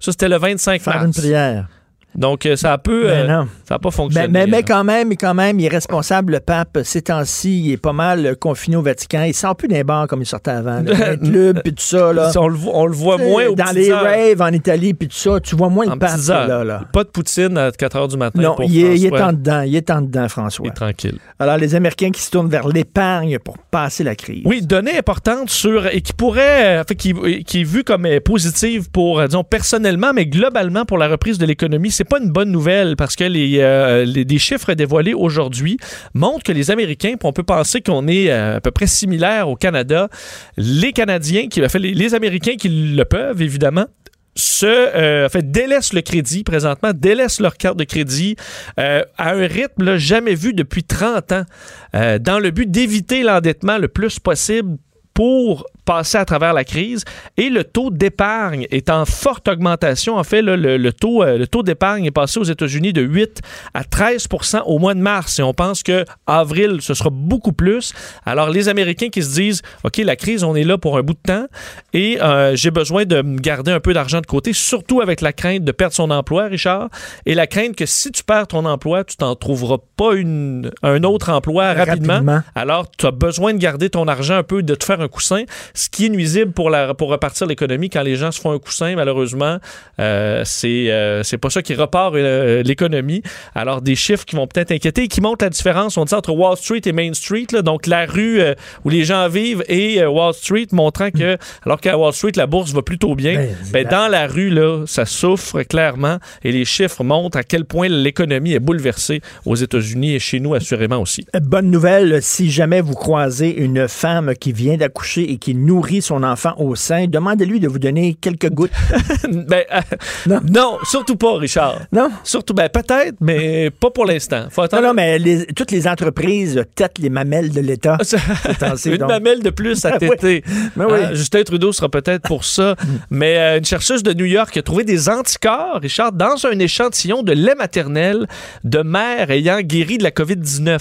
Ça, c'était le 25 Faire mars. une prière. Donc, euh, ça a peu. Ben euh, non. ça n'a pas fonctionné. Mais, mais, mais là. quand même, quand même, il est responsable, le pape. Ces temps-ci, il est pas mal euh, confiné au Vatican. Il sort plus des bars comme il sortait avant. là. <laughs> Clubs, puis tout ça. Là. on, le, voit- on le voit Tu sais, moins au Dans les heures. raves en Italie, puis tout ça, tu vois moins le pape, là. là. Pas de poutine à 4 h du matin. Non, pour il est, il est en dedans. Il est en dedans, François. Il est tranquille. Alors, les Américains qui se tournent vers l'épargne pour passer la crise. Oui, donnée importante sur et qui pourrait, euh, qui, qui est vue comme positive pour, disons, personnellement, mais globalement pour la reprise de l'économie, c'est pas une bonne nouvelle parce que les, euh, les- chiffres dévoilés aujourd'hui montrent que les Américains, on peut penser qu'on est euh, à peu près similaire au Canada, les Canadiens, qui, les, les Américains qui le peuvent évidemment se euh, en fait, délaissent le crédit présentement, délaissent leur carte de crédit à un rythme jamais vu depuis 30 ans, dans le but d'éviter l'endettement le plus possible pour passer à travers la crise et le taux d'épargne est en forte augmentation. En fait, là, le, le taux, euh, le taux d'épargne est passé aux États-Unis de 8 à 13% au mois de mars et on pense que avril ce sera beaucoup plus. Alors les Américains qui se disent OK, la crise, on est là pour un bout de temps et euh, j'ai besoin de garder un peu d'argent de côté, surtout avec la crainte de perdre son emploi, Richard, et la crainte que si tu perds ton emploi, tu t'en trouveras pas une, un autre emploi rapidement. Rapidement. Alors, tu as besoin de garder ton argent un peu, de te faire un coussin, ce qui est nuisible pour, la, pour repartir l'économie. Quand les gens se font un coussin, malheureusement, euh, c'est euh, pas ça qui repart euh, l'économie. Alors, des chiffres qui vont peut-être inquiéter et qui montrent la différence, on dit, entre Wall Street et Main Street, là, donc la rue euh, où les gens vivent et Wall Street, montrant que, alors qu'à Wall Street, la bourse va plutôt bien, Ben, ben, dans la rue, là, ça souffre clairement et les chiffres montrent à quel point l'économie est bouleversée aux États-Unis et chez nous, assurément aussi. Bonne nouvelle, si jamais vous croisez une femme qui vient d'accoucher et qui nourrit son enfant au sein, demandez-lui de vous donner quelques gouttes. <laughs> Ben, euh, Non. non. surtout pas, Richard. Non? Surtout, ben, peut-être, mais pas pour l'instant. Faut Non, attendre. non, mais les- toutes les entreprises têtent les mamelles de l'État. Temps-ci, Une donc. mamelle de plus à Ah oui. téter. Ben oui. Ah, Justin Trudeau sera peut-être pour ça. <laughs> Mais euh, une chercheuse de New York a trouvé des anticorps, Richard, dans un échantillon de lait maternel de mères ayant guéri de la COVID-19.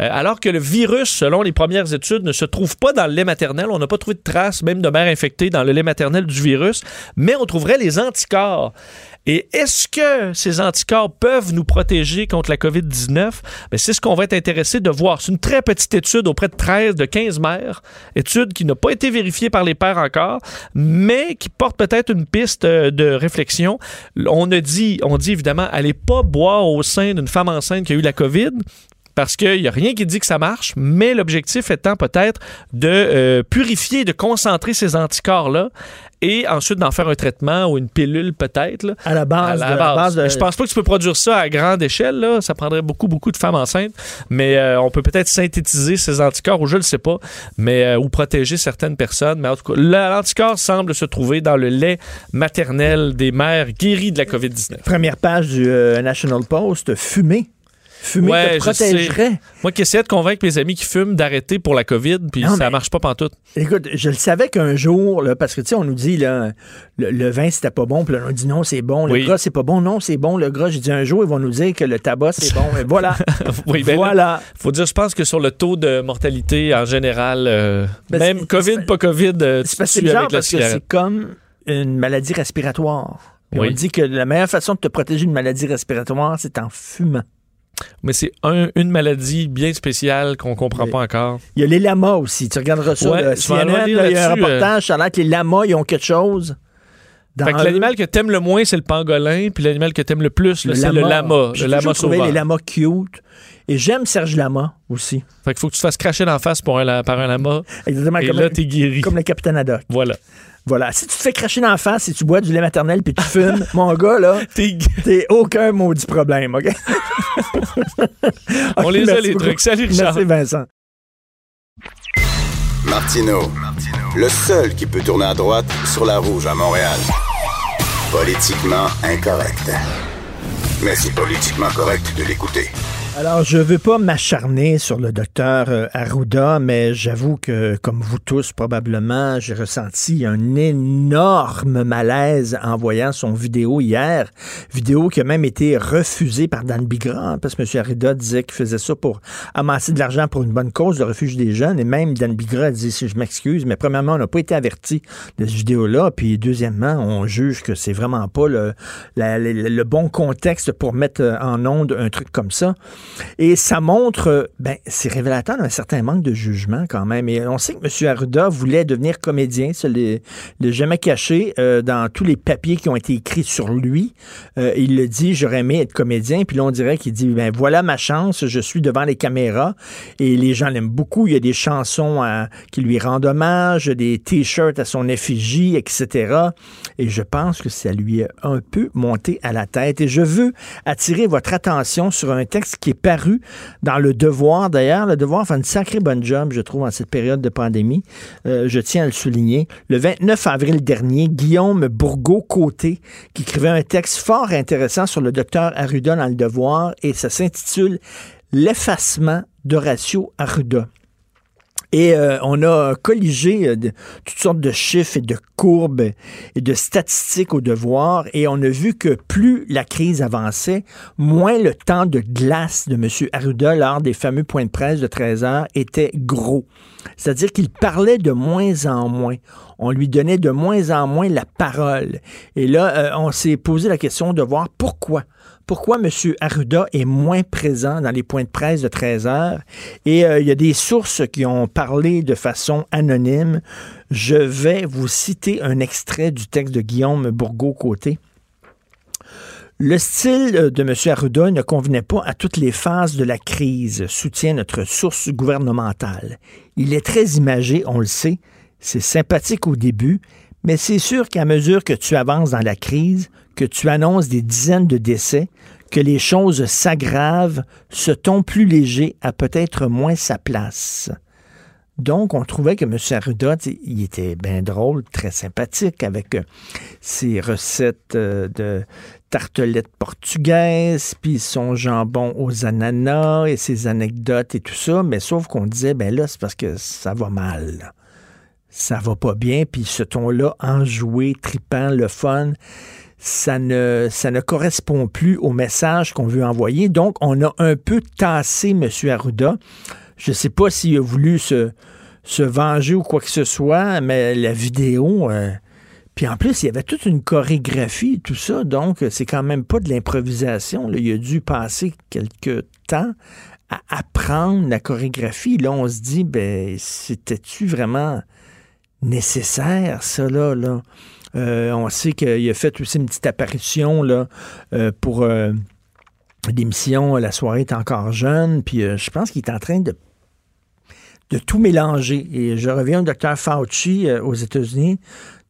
Euh, alors que le virus, selon les premières études, ne se trouve pas dans le lait maternel. On n'a pas trouvé de traces, même de mères infectées dans le lait maternel du virus. Mais on trouverait les anticorps. Et est-ce que ces anticorps peuvent nous protéger contre la COVID-19? Ben, c'est ce qu'on va être intéressé de voir. C'est une très petite étude auprès de 13, de 15 mères. Étude qui n'a pas été vérifiée par les pères encore, mais qui porte peut-être une piste euh, de réflexion. On a dit, on dit évidemment, allez pas boire au sein d'une femme enceinte qui a eu la COVID parce qu'il n'y a rien qui dit que ça marche, mais l'objectif étant peut-être de euh, purifier, de concentrer ces anticorps-là et ensuite d'en faire un traitement ou une pilule peut-être. À la base, à la de- base. base de- Mais Je pense pas que tu peux produire ça à grande échelle. Là. Ça prendrait beaucoup, beaucoup de femmes enceintes. Mais euh, on peut peut-être synthétiser ces anticorps, ou je ne sais pas, mais euh, ou protéger certaines personnes. Mais en tout cas, l'anticorps semble se trouver dans le lait maternel des mères guéries de la COVID-19. Première page du euh, National Post, fumer. Fumer Ouais, te protégerait. Moi qui essayais de convaincre mes amis qui fument d'arrêter pour la COVID, puis Non, ça marche pas pantoute. Écoute, je le savais qu'un jour, là, parce que tu sais, on nous dit là, le, le vin c'était pas bon, puis là, on dit non, c'est bon, le Oui. gras c'est pas bon, non, c'est bon, le gras. J'ai dit un jour, ils vont nous dire que le tabac c'est bon. Et voilà. <laughs> oui, ben là, voilà. faut dire, je pense que sur le taux de mortalité en général, euh, Ben, même COVID, pas COVID, euh, C'est tu parce tues bizarre avec la parce que c'est comme une maladie respiratoire. Oui. On dit que la meilleure façon de te protéger d'une maladie respiratoire, c'est en fumant. Mais c'est un- une maladie bien spéciale qu'on comprend Oui. pas encore. Il y a les lamas aussi. Tu regarderas ça. Ouais, aller CNN, il y a un euh. reportage, ça a l'air que les lamas, ils ont quelque chose. Dans Fait que l'animal que t'aimes le moins, c'est le pangolin, puis l'animal que t'aimes le plus, c'est le lama. J'ai Le lama sauvage. les lamas cute. Et j'aime Serge Lama aussi. Fait qu'il faut que tu te fasses cracher d'en face pour un, par un lama. Exactement Et comme, là, t'es guéri. comme le capitaine Haddock. Voilà. Voilà. Si tu te fais cracher d'en face, si tu bois du lait maternel puis tu fumes, <laughs> mon gars, là, T'es aucun maudit problème, OK? <laughs> On les a, les beaucoup. trucs. Salut, Richard. Merci, Vincent. Martino, le seul qui peut tourner à droite sur la rouge à Montréal. Politiquement incorrect. Mais c'est politiquement correct de l'écouter. Alors, je veux pas m'acharner sur le docteur euh, Arruda, mais j'avoue que, comme vous tous probablement, j'ai ressenti un énorme malaise en voyant son vidéo hier. Vidéo qui a même été refusée par Dan Bigra, hein, parce que M. Arruda disait qu'il faisait ça pour amasser de l'argent pour une bonne cause, le refuge des jeunes. Et même Dan Bigra dit, si je m'excuse, mais premièrement, on n'a pas été averti de cette vidéo-là. Puis deuxièmement, on juge que c'est vraiment pas le, le bon contexte pour mettre en onde un truc comme ça. Et ça montre, ben, c'est révélateur d'un certain manque de jugement quand même. Et on sait que M. Arruda voulait devenir comédien, ça l'est jamais caché euh, dans tous les papiers qui ont été écrits sur lui. Euh, il le dit, j'aurais aimé être comédien. Puis là, on dirait qu'il dit, ben voilà ma chance, je suis devant les caméras et les gens l'aiment beaucoup. Il y a des chansons qui lui rendent hommage, des t-shirts à son effigie, etc. Et je pense que ça lui a un peu monté à la tête. Et je veux attirer votre attention sur un texte qui est paru dans Le Devoir. D'ailleurs, Le Devoir fait une sacrée bonne job, je trouve, en cette période de pandémie. Euh, je tiens à le souligner. Le 29 avril dernier, Guillaume Bourgault-Côté, qui écrivait un texte fort intéressant sur le docteur Arruda dans Le Devoir, et ça s'intitule L'effacement d'Horatio Arruda. Et euh, on a colligé euh, toutes sortes de chiffres et de courbes et de statistiques au devoir et on a vu que plus la crise avançait, moins le temps de glace de M. Arruda lors des fameux points de presse de 13 heures était gros. C'est-à-dire qu'il parlait de moins en moins. On lui donnait de moins en moins la parole. Et là, euh, on s'est posé la question de voir pourquoi pourquoi M. Arruda est moins présent dans les points de presse de 13 heures. Et euh, il y a des sources qui ont parlé de façon anonyme. Je vais vous citer un extrait du texte de Guillaume Bourgault-Côté. Le style de M. Arruda ne convenait pas à toutes les phases de la crise, soutient notre source gouvernementale. Il est très imagé, on le sait, c'est sympathique au début, mais c'est sûr qu'à mesure que tu avances dans la crise, que tu annonces des dizaines de décès, que les choses s'aggravent, ce ton plus léger a peut-être moins sa place. Donc, on trouvait que M. Arruda, il était bien drôle, très sympathique avec euh, ses recettes euh, de tartelettes portugaises, puis son jambon aux ananas et ses anecdotes et tout ça, mais sauf qu'on disait, ben là, c'est parce que ça va mal. Ça va pas bien, puis ce ton-là, enjoué, tripant, le fun, ça ne, ça ne correspond plus au message qu'on veut envoyer. Donc, on a un peu tassé M. Arruda. Je ne sais pas s'il a voulu se, se venger ou quoi que ce soit, mais la vidéo... Euh, puis en plus, il y avait toute une chorégraphie, tout ça, donc c'est quand même pas de l'improvisation. Il a dû passer quelques temps à apprendre la chorégraphie. Là, on se dit, ben, c'était-tu vraiment nécessaire, ça, là? là? Euh, on sait qu'il a fait aussi une petite apparition là, euh, pour euh, l'émission La soirée est encore jeune. Puis je pense qu'il est en train de, tout mélanger. Et je reviens au docteur Fauci aux États-Unis.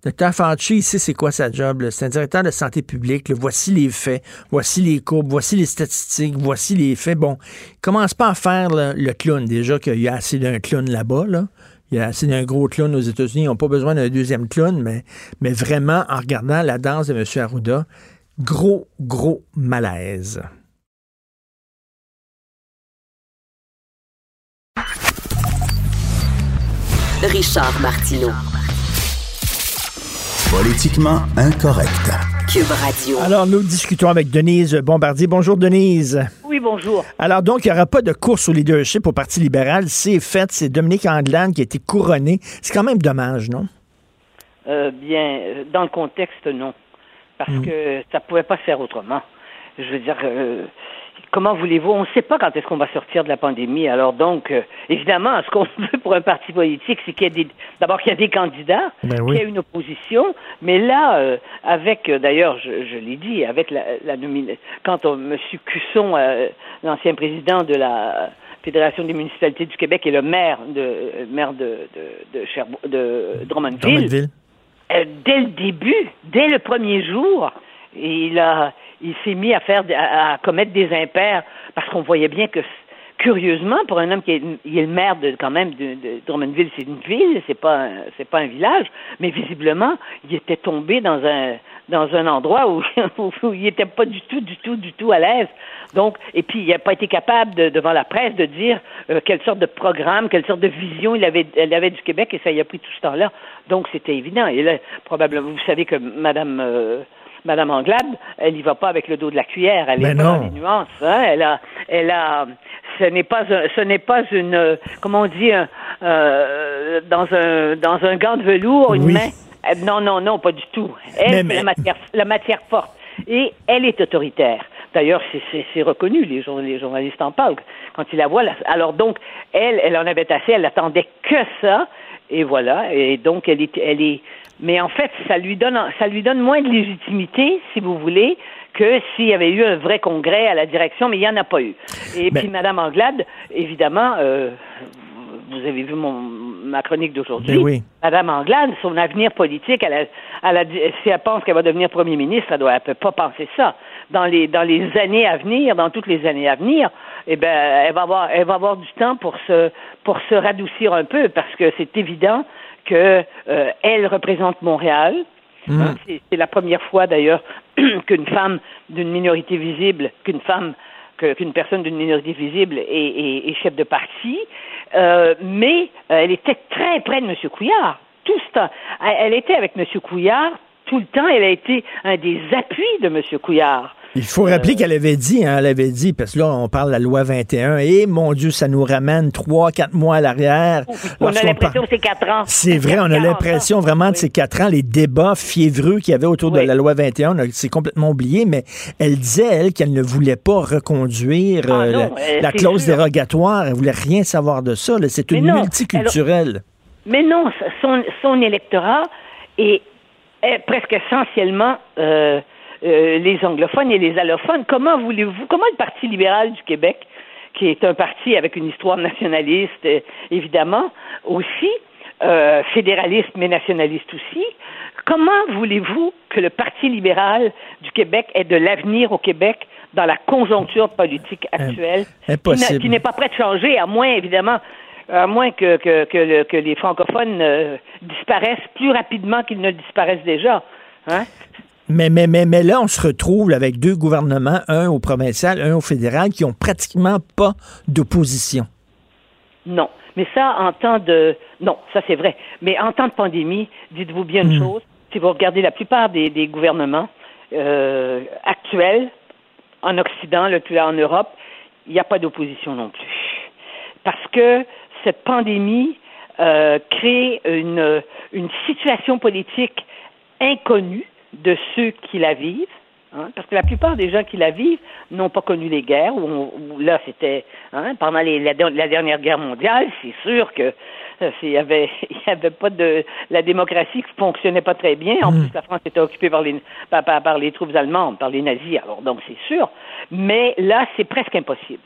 Docteur Fauci, ici, c'est quoi sa job? C'est un directeur de santé publique. voici les faits, voici les courbes, voici les statistiques, voici les faits. Bon, il commence pas à faire le clown. Déjà qu'il y a assez d'un clown là-bas. Là. Il y a assez d'un gros clown aux États-Unis. Ils n'ont pas besoin d'un deuxième clown, mais, mais vraiment, en regardant la danse de M. Arruda, gros, gros malaise. Richard Martineau. Politiquement incorrect. Cube Radio. Alors, nous discutons avec Denise Bombardier. Bonjour, Denise. Oui, bonjour. Alors, donc, il n'y aura pas de course au leadership au Parti libéral. C'est fait. C'est Dominique Anglade qui a été couronné. C'est quand même dommage, non? Euh, bien, euh, dans le contexte, non. Parce hmm. que ça ne pouvait pas se faire autrement. Je veux dire, euh, comment voulez-vous On ne sait pas quand est-ce qu'on va sortir de la pandémie. Alors donc, euh, évidemment, ce qu'on <laughs> veut pour un parti politique, c'est qu'il y ait des, d'abord qu'il y ait des candidats, ben qu'il y ait une opposition. Mais là, euh, avec, euh, d'ailleurs, je, je l'ai dit, avec la, la nomination, quand M. Cusson, l'ancien président de la Fédération des municipalités du Québec et le maire de maire de de, de, de Drummondville, dès le début, dès le premier jour, il a il s'est mis à faire à, commettre des impairs parce qu'on voyait bien que curieusement, pour un homme qui est, il est le maire de quand même de, c'est une ville, c'est pas c'est pas un village, mais visiblement, il était tombé dans un dans un endroit où, <laughs> où il n'était pas du tout, du tout, du tout à l'aise. Donc, et puis il n'a pas été capable de, devant la presse de dire euh, quelle sorte de programme, quelle sorte de vision il avait, elle avait du Québec, et ça y a pris tout ce temps-là. Donc c'était évident. Et là, probablement, vous savez que Madame euh, Madame Anglade, elle y va pas avec le dos de la cuillère, elle est pas dans les nuances. Hein? Elle a, elle a, ce n'est pas, ce n'est pas une, comment on dit, euh, dans un, dans un gant de velours, une main. Euh, non, non, non, pas du tout. Elle, c'est la matière, la matière forte. Et elle est autoritaire. D'ailleurs, c'est reconnu, les, les, journalistes en parlent quand ils la voient. Alors donc, elle, elle en avait assez, elle attendait que ça, et voilà. Et donc, elle est, elle est, mais en fait, ça lui donne, ça lui donne moins de légitimité, si vous voulez, que s'il y avait eu un vrai congrès à la direction, mais il n'y en a pas eu. Et puis, Madame Anglade, évidemment, euh, vous avez vu mon, ma chronique d'aujourd'hui. Ben Madame Anglade, son avenir politique, elle a, si elle pense qu'elle va devenir premier ministre, elle ne peut pas penser ça. Dans les, dans les années à venir, dans toutes les années à venir, eh ben, elle va avoir, elle va avoir du temps pour se, pour se radoucir un peu, parce que c'est évident que euh, elle représente Montréal. Mm. Hein, c'est la première fois d'ailleurs <clears throat> qu'une femme d'une minorité visible, qu'une femme, qu'une personne d'une minorité visible est, chef de parti. Euh, mais euh, elle était très près de M. Couillard. Tout ce temps. Elle était avec M. Couillard tout le temps. Elle a été un des appuis de M. Couillard. Il faut rappeler euh, qu'elle avait dit, hein, elle avait dit, parce que là, on parle de la loi 21, et mon Dieu, ça nous ramène trois, quatre mois à l'arrière. On a l'impression que c'est quatre ans. C'est vrai, on a l'impression vraiment de ces quatre ans, les débats fiévreux qu'il y avait autour de la loi 21, c'est complètement oublié, mais elle disait, elle, qu'elle ne voulait pas reconduire ah euh, la, clause dérogatoire, elle voulait rien savoir de ça. C'est une multiculturelle. mais non, son, son électorat est, presque essentiellement... Euh, euh, les anglophones et les allophones. Comment voulez-vous, comment le Parti libéral du Québec, qui est un parti avec une histoire nationaliste, euh, évidemment, aussi, euh, fédéraliste mais nationaliste aussi, comment voulez-vous que le Parti libéral du Québec ait de l'avenir au Québec dans la conjoncture politique actuelle, qui n'est pas prêt de changer, à moins, évidemment, à moins que, que, les francophones disparaissent plus rapidement qu'ils ne disparaissent déjà. Hein? Mais, mais, mais, mais là, on se retrouve avec deux gouvernements, un au provincial, un au fédéral, qui ont pratiquement pas d'opposition. Non. Mais ça, en temps de... Non, ça c'est vrai. Mais en temps de pandémie, dites-vous bien une hmm. chose, si vous regardez la plupart des, gouvernements euh, actuels, en Occident, le plus en Europe, il n'y a pas d'opposition non plus. Parce que cette pandémie euh, crée une, une situation politique inconnue de ceux qui la vivent, hein, parce que la plupart des gens qui la vivent n'ont pas connu les guerres, où, là c'était hein, pendant la, dernière guerre mondiale, c'est sûr que euh, il y avait <laughs> il y avait pas de la démocratie qui fonctionnait pas très bien. En mm. plus, la France était occupée par les par, par les troupes allemandes, par les nazis. Alors donc c'est sûr, mais là c'est presque impossible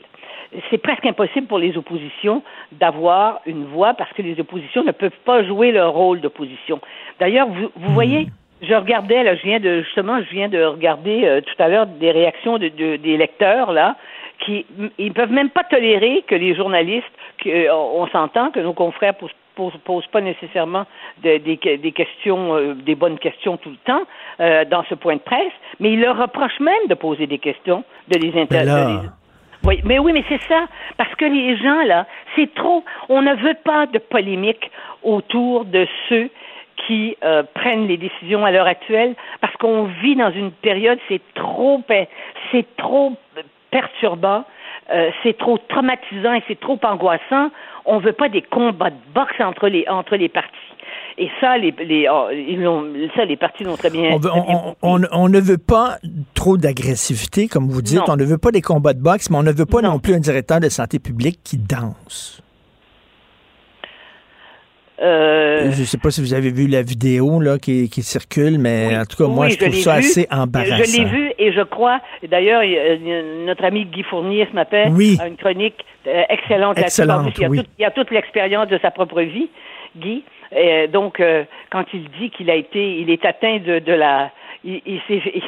c'est presque impossible pour les oppositions d'avoir une voix parce que les oppositions ne peuvent pas jouer leur rôle d'opposition. D'ailleurs, vous, vous mm. voyez, je regardais, là, je viens de justement, je viens de regarder euh, tout à l'heure des réactions de, des lecteurs là, qui ils peuvent même pas tolérer que les journalistes, que, euh, on s'entend que nos confrères posent, posent, pas nécessairement des, des, questions, euh, des bonnes questions tout le temps dans ce point de presse, mais ils leur reprochent même de poser des questions, de les interroger. Oui, mais oui, mais c'est ça, parce que les gens là, c'est trop. On ne veut pas de polémique autour de ceux qui euh, prennent les décisions à l'heure actuelle parce qu'on vit dans une période c'est trop c'est trop perturbant euh, c'est trop traumatisant et c'est trop angoissant on veut pas des combats de boxe entre les entre les partis et ça, les, les, oh, ils ça, les partis l'ont très bien. On, on, ne veut pas trop d'agressivité, comme vous dites. On ne veut pas des combats de boxe, mais on ne veut pas non plus un directeur de santé publique qui danse. Euh, je ne sais pas si vous avez vu la vidéo là, qui, circule, mais en tout cas, moi, je trouve ça assez embarrassant. Je l'ai vu et je crois, d'ailleurs, notre ami Guy Fournier ce matin a une chronique euh, excellente, excellente il, y a toute l'expérience de sa propre vie, Guy. donc, euh, quand il dit qu'il a été, il est atteint de, de la, il, il, <laughs>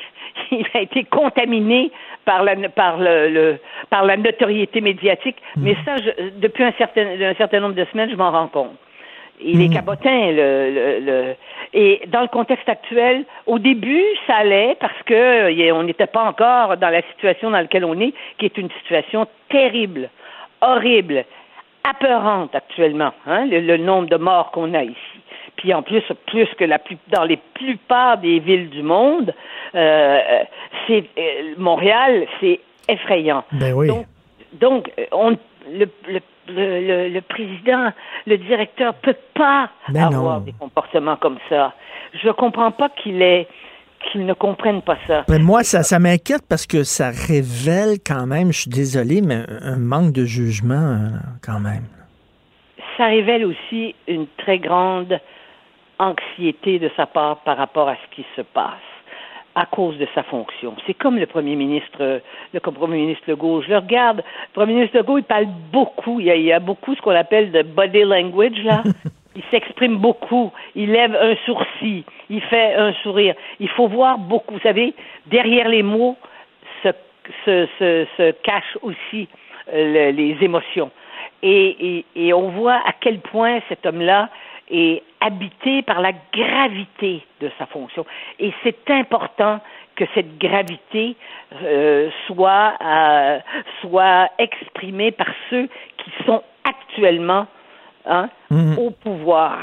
il, a été contaminé par la par le, par la notoriété médiatique. Mais ça, depuis un certain un certain nombre de semaines, je m'en rends compte. Il est hmm. cabotin, le, le, et dans le contexte actuel, au début, ça allait parce que on n'était pas encore dans la situation dans laquelle on est, qui est une situation terrible, horrible, apeurante actuellement, hein, le, nombre de morts qu'on a ici. Puis en plus, plus que la plus, dans les plupart des villes du monde, euh, c'est euh, Montréal, c'est effrayant. Ben oui. Donc, donc on, le, le, le, le, président, le directeur peut pas ben avoir des comportements comme ça. Je comprends pas qu'il qu'ils ne comprennent pas ça. Mais moi, ça, ça m'inquiète parce que ça révèle quand même, je suis désolé, mais un manque de jugement euh, quand même. Ça révèle aussi une très grande anxiété de sa part par rapport à ce qui se passe à cause de sa fonction. C'est comme le premier ministre, le premier ministre Legault. Je le regarde, le premier ministre Legault, il parle beaucoup. Il y a, il y a beaucoup ce qu'on appelle de body language, là. <laughs> il s'exprime beaucoup, il lève un sourcil, il fait un sourire. Il faut voir beaucoup. Vous savez, derrière les mots se, se, se, se cachent aussi euh, les émotions. Et, et, et, on voit à quel point cet homme-là est habité par la gravité de sa fonction. Et c'est important que cette gravité euh, soit, euh, soit exprimée par ceux qui sont actuellement hein, mhm. au pouvoir.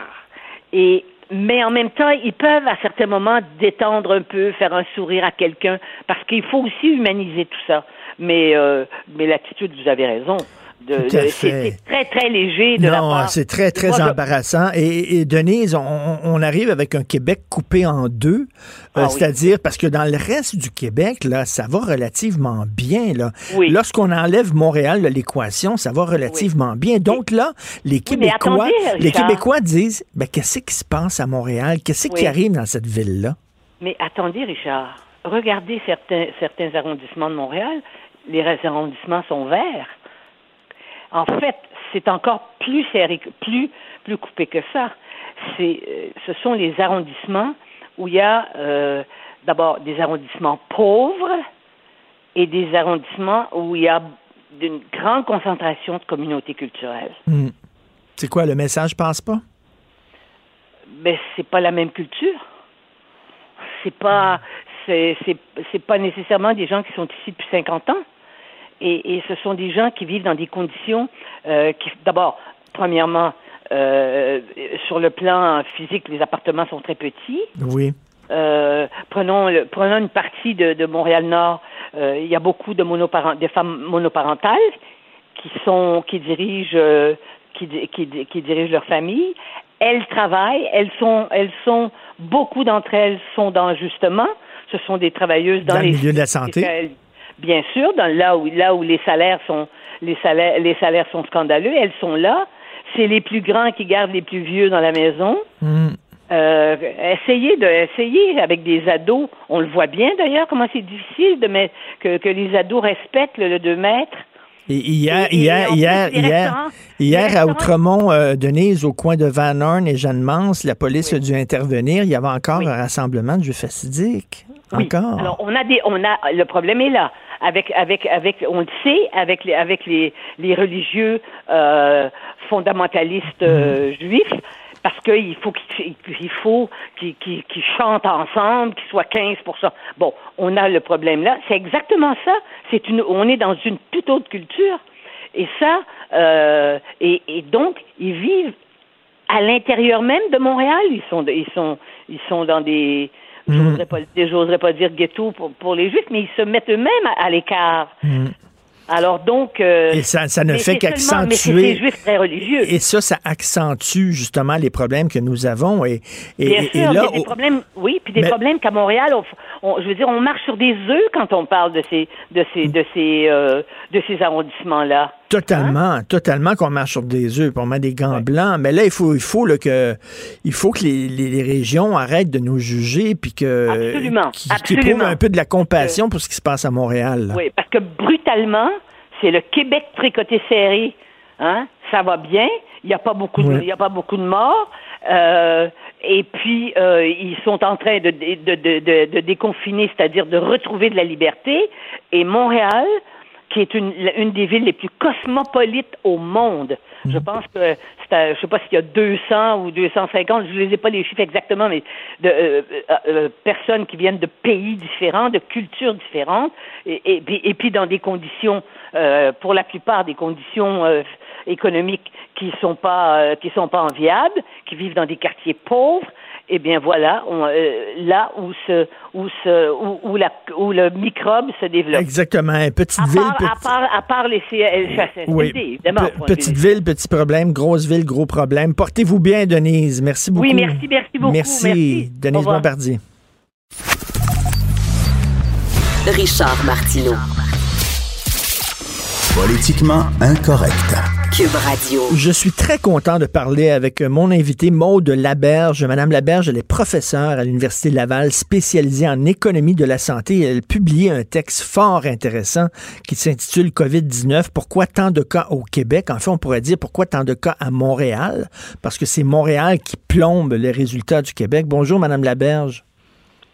Et mais en même temps, ils peuvent à certains moments détendre un peu, faire un sourire à quelqu'un, parce qu'il faut aussi humaniser tout ça. Mais, euh, mais l'attitude, vous avez raison. C'est très, très léger de non, c'est très, très embarrassant. Et, Denise, on, arrive avec un Québec coupé en deux, euh, ah c'est-à-dire parce que dans le reste du Québec, là, ça va relativement bien. Là. Lorsqu'on enlève Montréal de l'équation, ça va relativement bien. Donc là, les Québécois, les Québécois disent, ben, qu'est-ce qui se passe à Montréal? Qu'est-ce qui arrive dans cette ville-là? Mais attendez, Richard, regardez certains, certains arrondissements de Montréal, les arrondissements sont verts. En fait, c'est encore plus serré, plus, plus coupé que ça. C'est, euh, ce sont les arrondissements où il y a euh, d'abord des arrondissements pauvres et des arrondissements où il y a une grande concentration de communautés culturelles. Hmm. C'est quoi, le message passe pas? Ben, c'est pas la même culture. C'est pas, c'est, c'est, c'est pas nécessairement des gens qui sont ici depuis 50 ans. Et, et, ce sont des gens qui vivent dans des conditions euh, qui, d'abord, premièrement, euh, sur le plan physique, les appartements sont très petits. Oui. Euh, prenons, une partie de, de Montréal-Nord. Il y a beaucoup de, monoparent, de femmes monoparentales qui sont qui dirigent qui, qui, qui dirigent leur famille. Elles travaillent. Elles sont elles sont beaucoup d'entre elles sont dans justement. Ce sont des travailleuses dans, dans les le milieu de la santé bien sûr, dans là où là où les salaires sont les salaires les salaires sont scandaleux, elles sont là. C'est les plus grands qui gardent les plus vieux dans la maison. Hmm. Euh, essayez de essayer avec des ados. On le voit bien d'ailleurs comment c'est difficile de mettre que, que les ados respectent le, 2 mètres. Et hier, hier, hier, hier, hier, à Outremont, euh, Denise, au coin de Van Horn et Jeanne Mance, la police a dû intervenir. Il y avait encore un rassemblement de jeux. Encore. Alors, on a des, on a, le problème est là avec avec avec on le sait avec les avec les les religieux euh, fondamentalistes euh, juifs parce qu'il faut qu'il faut qu'ils qu chantent ensemble, qu'ils soient 15% Bon, on a le problème là. C'est exactement ça. C'est une, on est dans une toute autre culture. Et ça, euh, et, et donc, ils vivent à l'intérieur même de Montréal. Ils sont, ils sont, ils sont dans des, J'oserais pas, dire ghetto pour, les Juifs, mais ils se mettent eux-mêmes à, l'écart. Mm. Alors donc, euh, et ça, ça ne fait qu'accentuer. juifs très religieux. Et ça, ça accentue justement les problèmes que nous avons. Et, et, Bien sûr, là, des problèmes, oui, puis des problèmes qu'à Montréal, je veux dire, on marche sur des œufs quand on parle de ces, de ces, de ces, euh, de ces arrondissements-là. Totalement, hein? totalement qu'on marche sur des œufs, on met des gants blancs. Mais là, il faut, il faut que, il faut que les, les, régions arrêtent de nous juger, puis que, absolument, absolument. un peu de la compassion pour ce qui se passe à Montréal. Oui, parce que brutalement, c'est le Québec tricoté serré. Hein? Ça va bien. Il n'y a pas beaucoup, de, il y a pas beaucoup de morts. Euh, et puis ils sont en train de, de, de, de déconfiner, c'est-à-dire de retrouver de la liberté. Et Montréal, qui est une, une des villes les plus cosmopolites au monde. Je mhm. pense que c'est, je sais pas s'il y a 200 ou 250, je ne les ai pas les chiffres exactement, mais de euh, euh, euh, personnes qui viennent de pays différents, de cultures différentes, et, et, et puis dans des conditions, pour la plupart des conditions économiques qui sont pas qui sont pas enviables, qui vivent dans des quartiers pauvres eh bien voilà, euh, là où, ce, où, ce, où, la, où, le microbe se développe. Exactement. Petite ville. à, part, à part les CHSLD, oui. évidemment. petite ville, petit problème. Grosse ville, gros problème. Portez-vous bien, Denise. Merci beaucoup. Oui, merci, merci beaucoup. Merci, merci. Denise Bombardier. Richard Martineau. Politiquement incorrect. Cube Radio. Je suis très content de parler avec mon invité Maude Laberge. Madame Laberge, elle est professeure à l'Université Laval, spécialisée en économie de la santé. Elle publie un texte fort intéressant qui s'intitule COVID-19. Pourquoi tant de cas au Québec? En fait, on pourrait dire pourquoi tant de cas à Montréal? Parce que c'est Montréal qui plombe les résultats du Québec. Bonjour, Madame Laberge.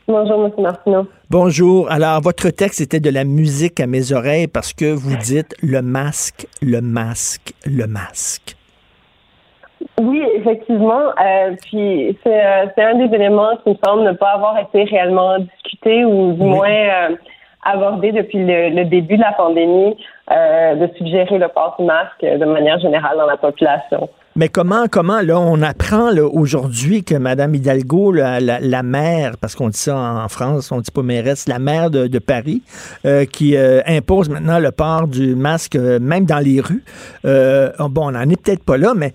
Bonjour, M. Martineau. Bonjour. Alors, votre texte était de la musique à mes oreilles parce que vous dites le masque, le masque, le masque. Oui, effectivement. Euh, puis euh, c'est un des éléments qui me semble ne pas avoir été réellement discuté ou du moins euh, abordé depuis le, début de la pandémie, de suggérer le port du masque de manière générale dans la population. Mais comment, comment, là, on apprend aujourd'hui que Mme Hidalgo, la, la, maire, parce qu'on dit ça en France, on dit pas mairesse, la maire de, de Paris, euh, qui euh, impose maintenant le port du masque, euh, même dans les rues. bon, on n'en est peut-être pas là, mais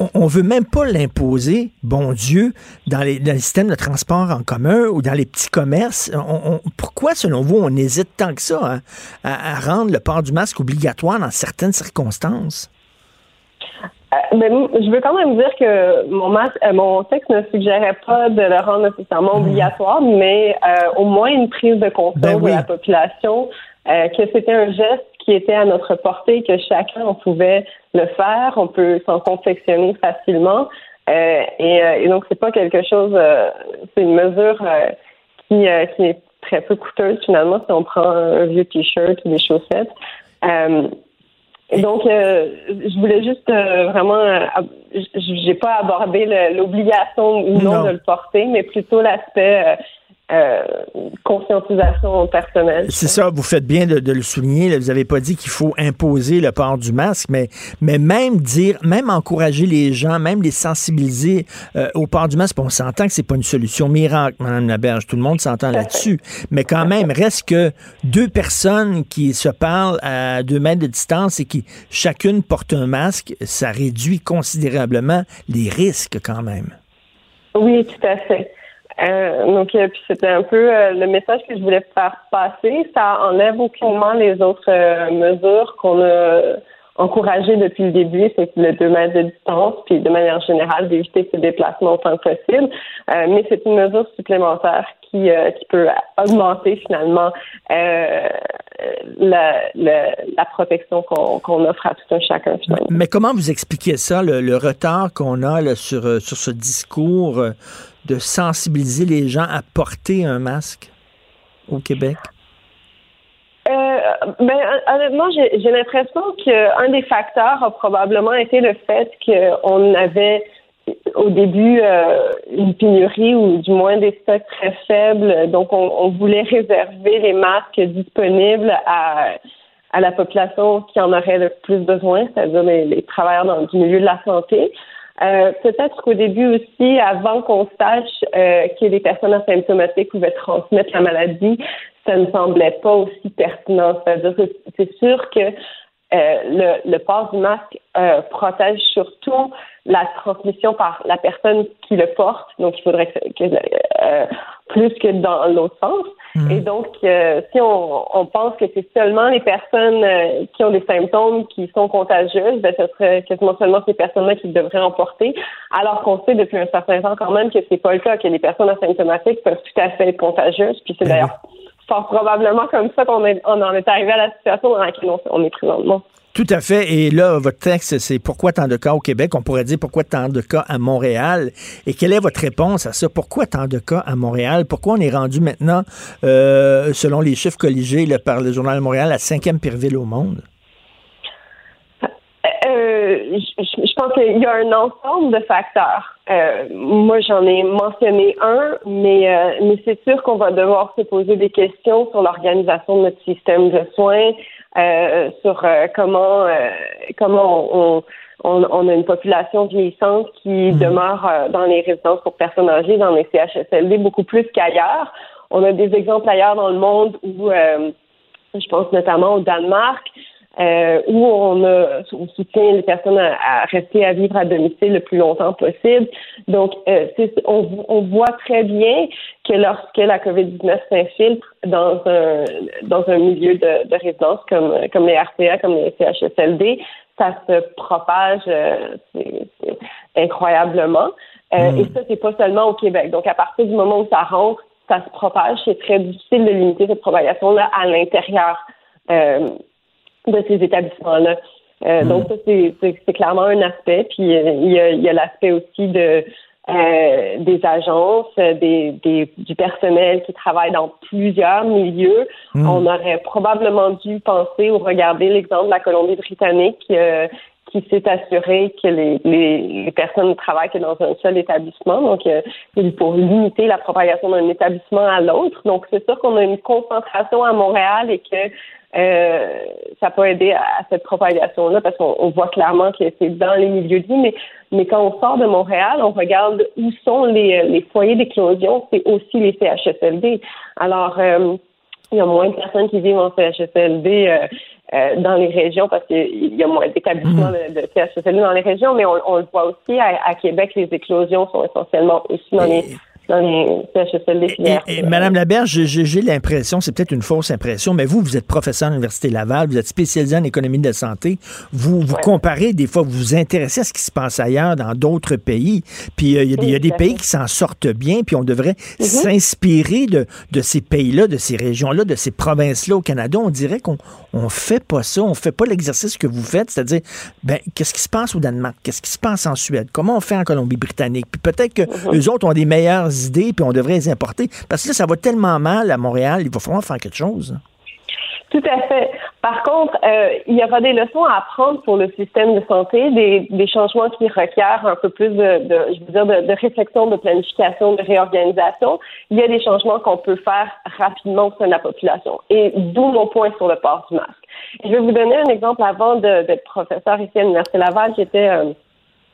on, on veut même pas l'imposer, bon Dieu, dans les, dans les, systèmes de transport en commun ou dans les petits commerces. On, pourquoi, selon vous, on hésite tant que ça hein, à, à rendre le port du masque obligatoire dans certaines circonstances? Euh, mais je veux quand même dire que mon, euh, mon texte ne suggérait pas de le rendre nécessairement mhm. obligatoire, mais euh, au moins une prise de conscience ben de la population que c'était un geste qui était à notre portée, que chacun on pouvait le faire, on peut s'en confectionner facilement. Et, et, donc c'est pas quelque chose, c'est une mesure qui, qui est très peu coûteuse finalement si on prend un vieux t-shirt ou des chaussettes. Donc, euh, je voulais juste euh, vraiment, euh, j'ai pas abordé l'obligation ou non, de le porter, mais plutôt l'aspect euh, conscientisation personnelle. C'est ça, vous faites bien de, le souligner. Vous n'avez pas dit qu'il faut imposer le port du masque, mais, mais même dire, même encourager les gens, même les sensibiliser euh, au port du masque. On s'entend que c'est pas une solution miracle, Mme Laberge. Tout le monde s'entend là-dessus. Mais quand même, reste que deux personnes qui se parlent à deux mètres de distance et qui chacune porte un masque, ça réduit considérablement les risques quand même. Oui, tout à fait. Euh, donc, euh, puis c'était un peu euh, le message que je voulais faire passer. Ça enlève aucunement les autres mesures qu'on a encouragées depuis le début, c'est le 2 mètres de distance, puis de manière générale d'éviter ce déplacement autant que possible. mais c'est une mesure supplémentaire qui, qui peut augmenter finalement la, la, protection qu'on offre à tout un chacun. Finalement. Mais comment vous expliquez ça, le, le retard qu'on a là, sur, sur ce discours de sensibiliser les gens à porter un masque au Québec? Euh, ben, honnêtement, j'ai l'impression qu'un des facteurs a probablement été le fait qu'on avait au début euh, une pénurie ou du moins des stocks très faibles. Donc, on, voulait réserver les masques disponibles à, à la population qui en aurait le plus besoin, c'est-à-dire les, travailleurs dans, du milieu de la santé. Euh, peut-être qu'au début aussi, avant qu'on sache euh, que les personnes asymptomatiques pouvaient transmettre la maladie, ça ne semblait pas aussi pertinent. C'est-à-dire c'est sûr que euh, le, le, port du masque euh, protège surtout la transmission par la personne qui le porte. Donc, il faudrait que, euh, plus que dans l'autre sens. Mhm. Et donc, euh, si on, on, pense que c'est seulement les personnes euh, qui ont des symptômes qui sont contagieuses, ben, ce serait quasiment seulement ces personnes-là qui devraient en porter. Alors qu'on sait depuis un certain temps quand même que c'est pas le cas, que les personnes asymptomatiques peuvent tout à fait être contagieuses. Puis c'est mhm. d'ailleurs fort probablement comme ça qu'on on en est arrivé à la situation dans laquelle on, est présentement. Tout à fait. Et là, votre texte, c'est pourquoi tant de cas au Québec? On pourrait dire pourquoi tant de cas à Montréal? Et quelle est votre réponse à ça? Pourquoi tant de cas à Montréal? Pourquoi on est rendu maintenant, euh, selon les chiffres colligés par le Journal de Montréal, la cinquième pire ville au monde? Euh, je, pense qu'il y a un ensemble de facteurs. Euh, moi, j'en ai mentionné un, euh, mais c'est sûr qu'on va devoir se poser des questions sur l'organisation de notre système de soins, sur comment comment on, on, on, a une population vieillissante qui mmh. demeure dans les résidences pour personnes âgées, dans les CHSLD, beaucoup plus qu'ailleurs. On a des exemples ailleurs dans le monde où, je pense notamment au Danemark, euh, où on, a, on soutient les personnes à, rester à vivre à domicile le plus longtemps possible. Donc, euh, on, on, voit très bien que lorsque la COVID-19 s'infiltre dans un, dans un milieu de, de résidence comme, comme les RPA, comme les CHSLD, ça se propage euh, incroyablement. Euh, hmm. Et ça, c'est pas seulement au Québec. Donc, à partir du moment où ça rentre, ça se propage. C'est très difficile de limiter cette propagation-là à l'intérieur. Euh, de ces établissements-là. Euh, hmm. Donc, ça, c'est clairement un aspect. Puis, euh, il y a, l'aspect aussi de euh, des agences, des, des, du personnel qui travaille dans plusieurs milieux. Hmm. On aurait probablement dû penser ou regarder l'exemple de la Colombie-Britannique qui s'est assuré que les, les, les, personnes travaillent que dans un seul établissement, donc euh, pour limiter la propagation d'un établissement à l'autre. Donc c'est sûr qu'on a une concentration à Montréal et que euh, ça peut aider à, cette propagation-là parce qu'on voit clairement que c'est dans les milieux de vie, mais, mais quand on sort de Montréal, on regarde où sont les, les foyers d'éclosion, c'est aussi les CHSLD. Alors, euh, il y a moins de personnes qui vivent en CHSLD euh, euh, dans les régions parce qu'il y a moins d'établissements mmh. de, de, CHSLD dans les régions, mais on, on le voit aussi à, à, Québec, les éclosions sont essentiellement aussi dans les dans les CHSLD et, Madame Laberge, j'ai l'impression, c'est peut-être une fausse impression, mais vous, vous êtes professeur à l'Université Laval, vous êtes spécialisé en économie de la santé. Vous vous comparez, des fois, vous vous intéressez à ce qui se passe ailleurs, dans d'autres pays. Puis euh, il y, a des pays qui s'en sortent bien, puis on devrait mm-hmm. s'inspirer de, de ces pays-là, de ces régions-là, de ces provinces-là au Canada. On dirait qu'on on fait pas ça, on fait pas l'exercice que vous faites, c'est-à-dire, ben, qu'est-ce qui se passe au Danemark? Qu'est-ce qui se passe en Suède? Comment on fait en Colombie-Britannique? Puis peut-être que eux autres ont des meilleures idées, puis on devrait les importer. Parce que là, ça va tellement mal à Montréal, il va falloir faire quelque chose. Tout à fait. Par contre, euh, il y aura des leçons à apprendre pour le système de santé, des, changements qui requièrent un peu plus de, je veux dire, de, réflexion, de planification, de réorganisation. Il y a des changements qu'on peut faire rapidement au sein de la population. Et d'où mon point sur le port du masque. Je vais vous donner un exemple avant d'être professeur ici à l'Université Laval. J'étais euh,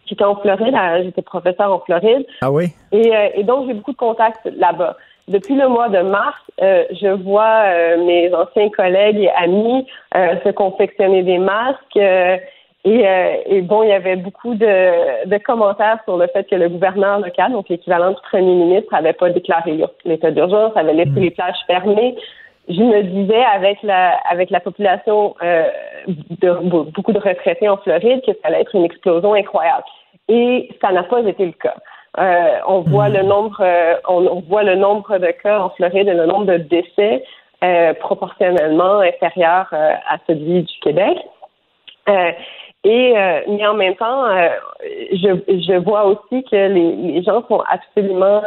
J'étais en Floride, j'étais professeur en Floride. Ah oui? Et, euh, et donc, j'ai beaucoup de contacts là-bas. Depuis le mois de mars, euh, je vois euh, mes anciens collègues et amis se confectionner des masques. Et, et, bon, il y avait beaucoup de, de, commentaires sur le fait que le gouverneur local, donc l'équivalent du premier ministre, n'avait pas déclaré l'état d'urgence, avait laissé hmm. les plages fermées je me disais avec la avec la population euh, de beaucoup de retraités en Floride que ça allait être une explosion incroyable. Et ça n'a pas été le cas. Euh, on voit le nombre euh, on, voit le nombre de cas en Floride et le nombre de décès proportionnellement inférieur à celui du Québec. et mais en même temps, je, je vois aussi que les, les gens sont absolument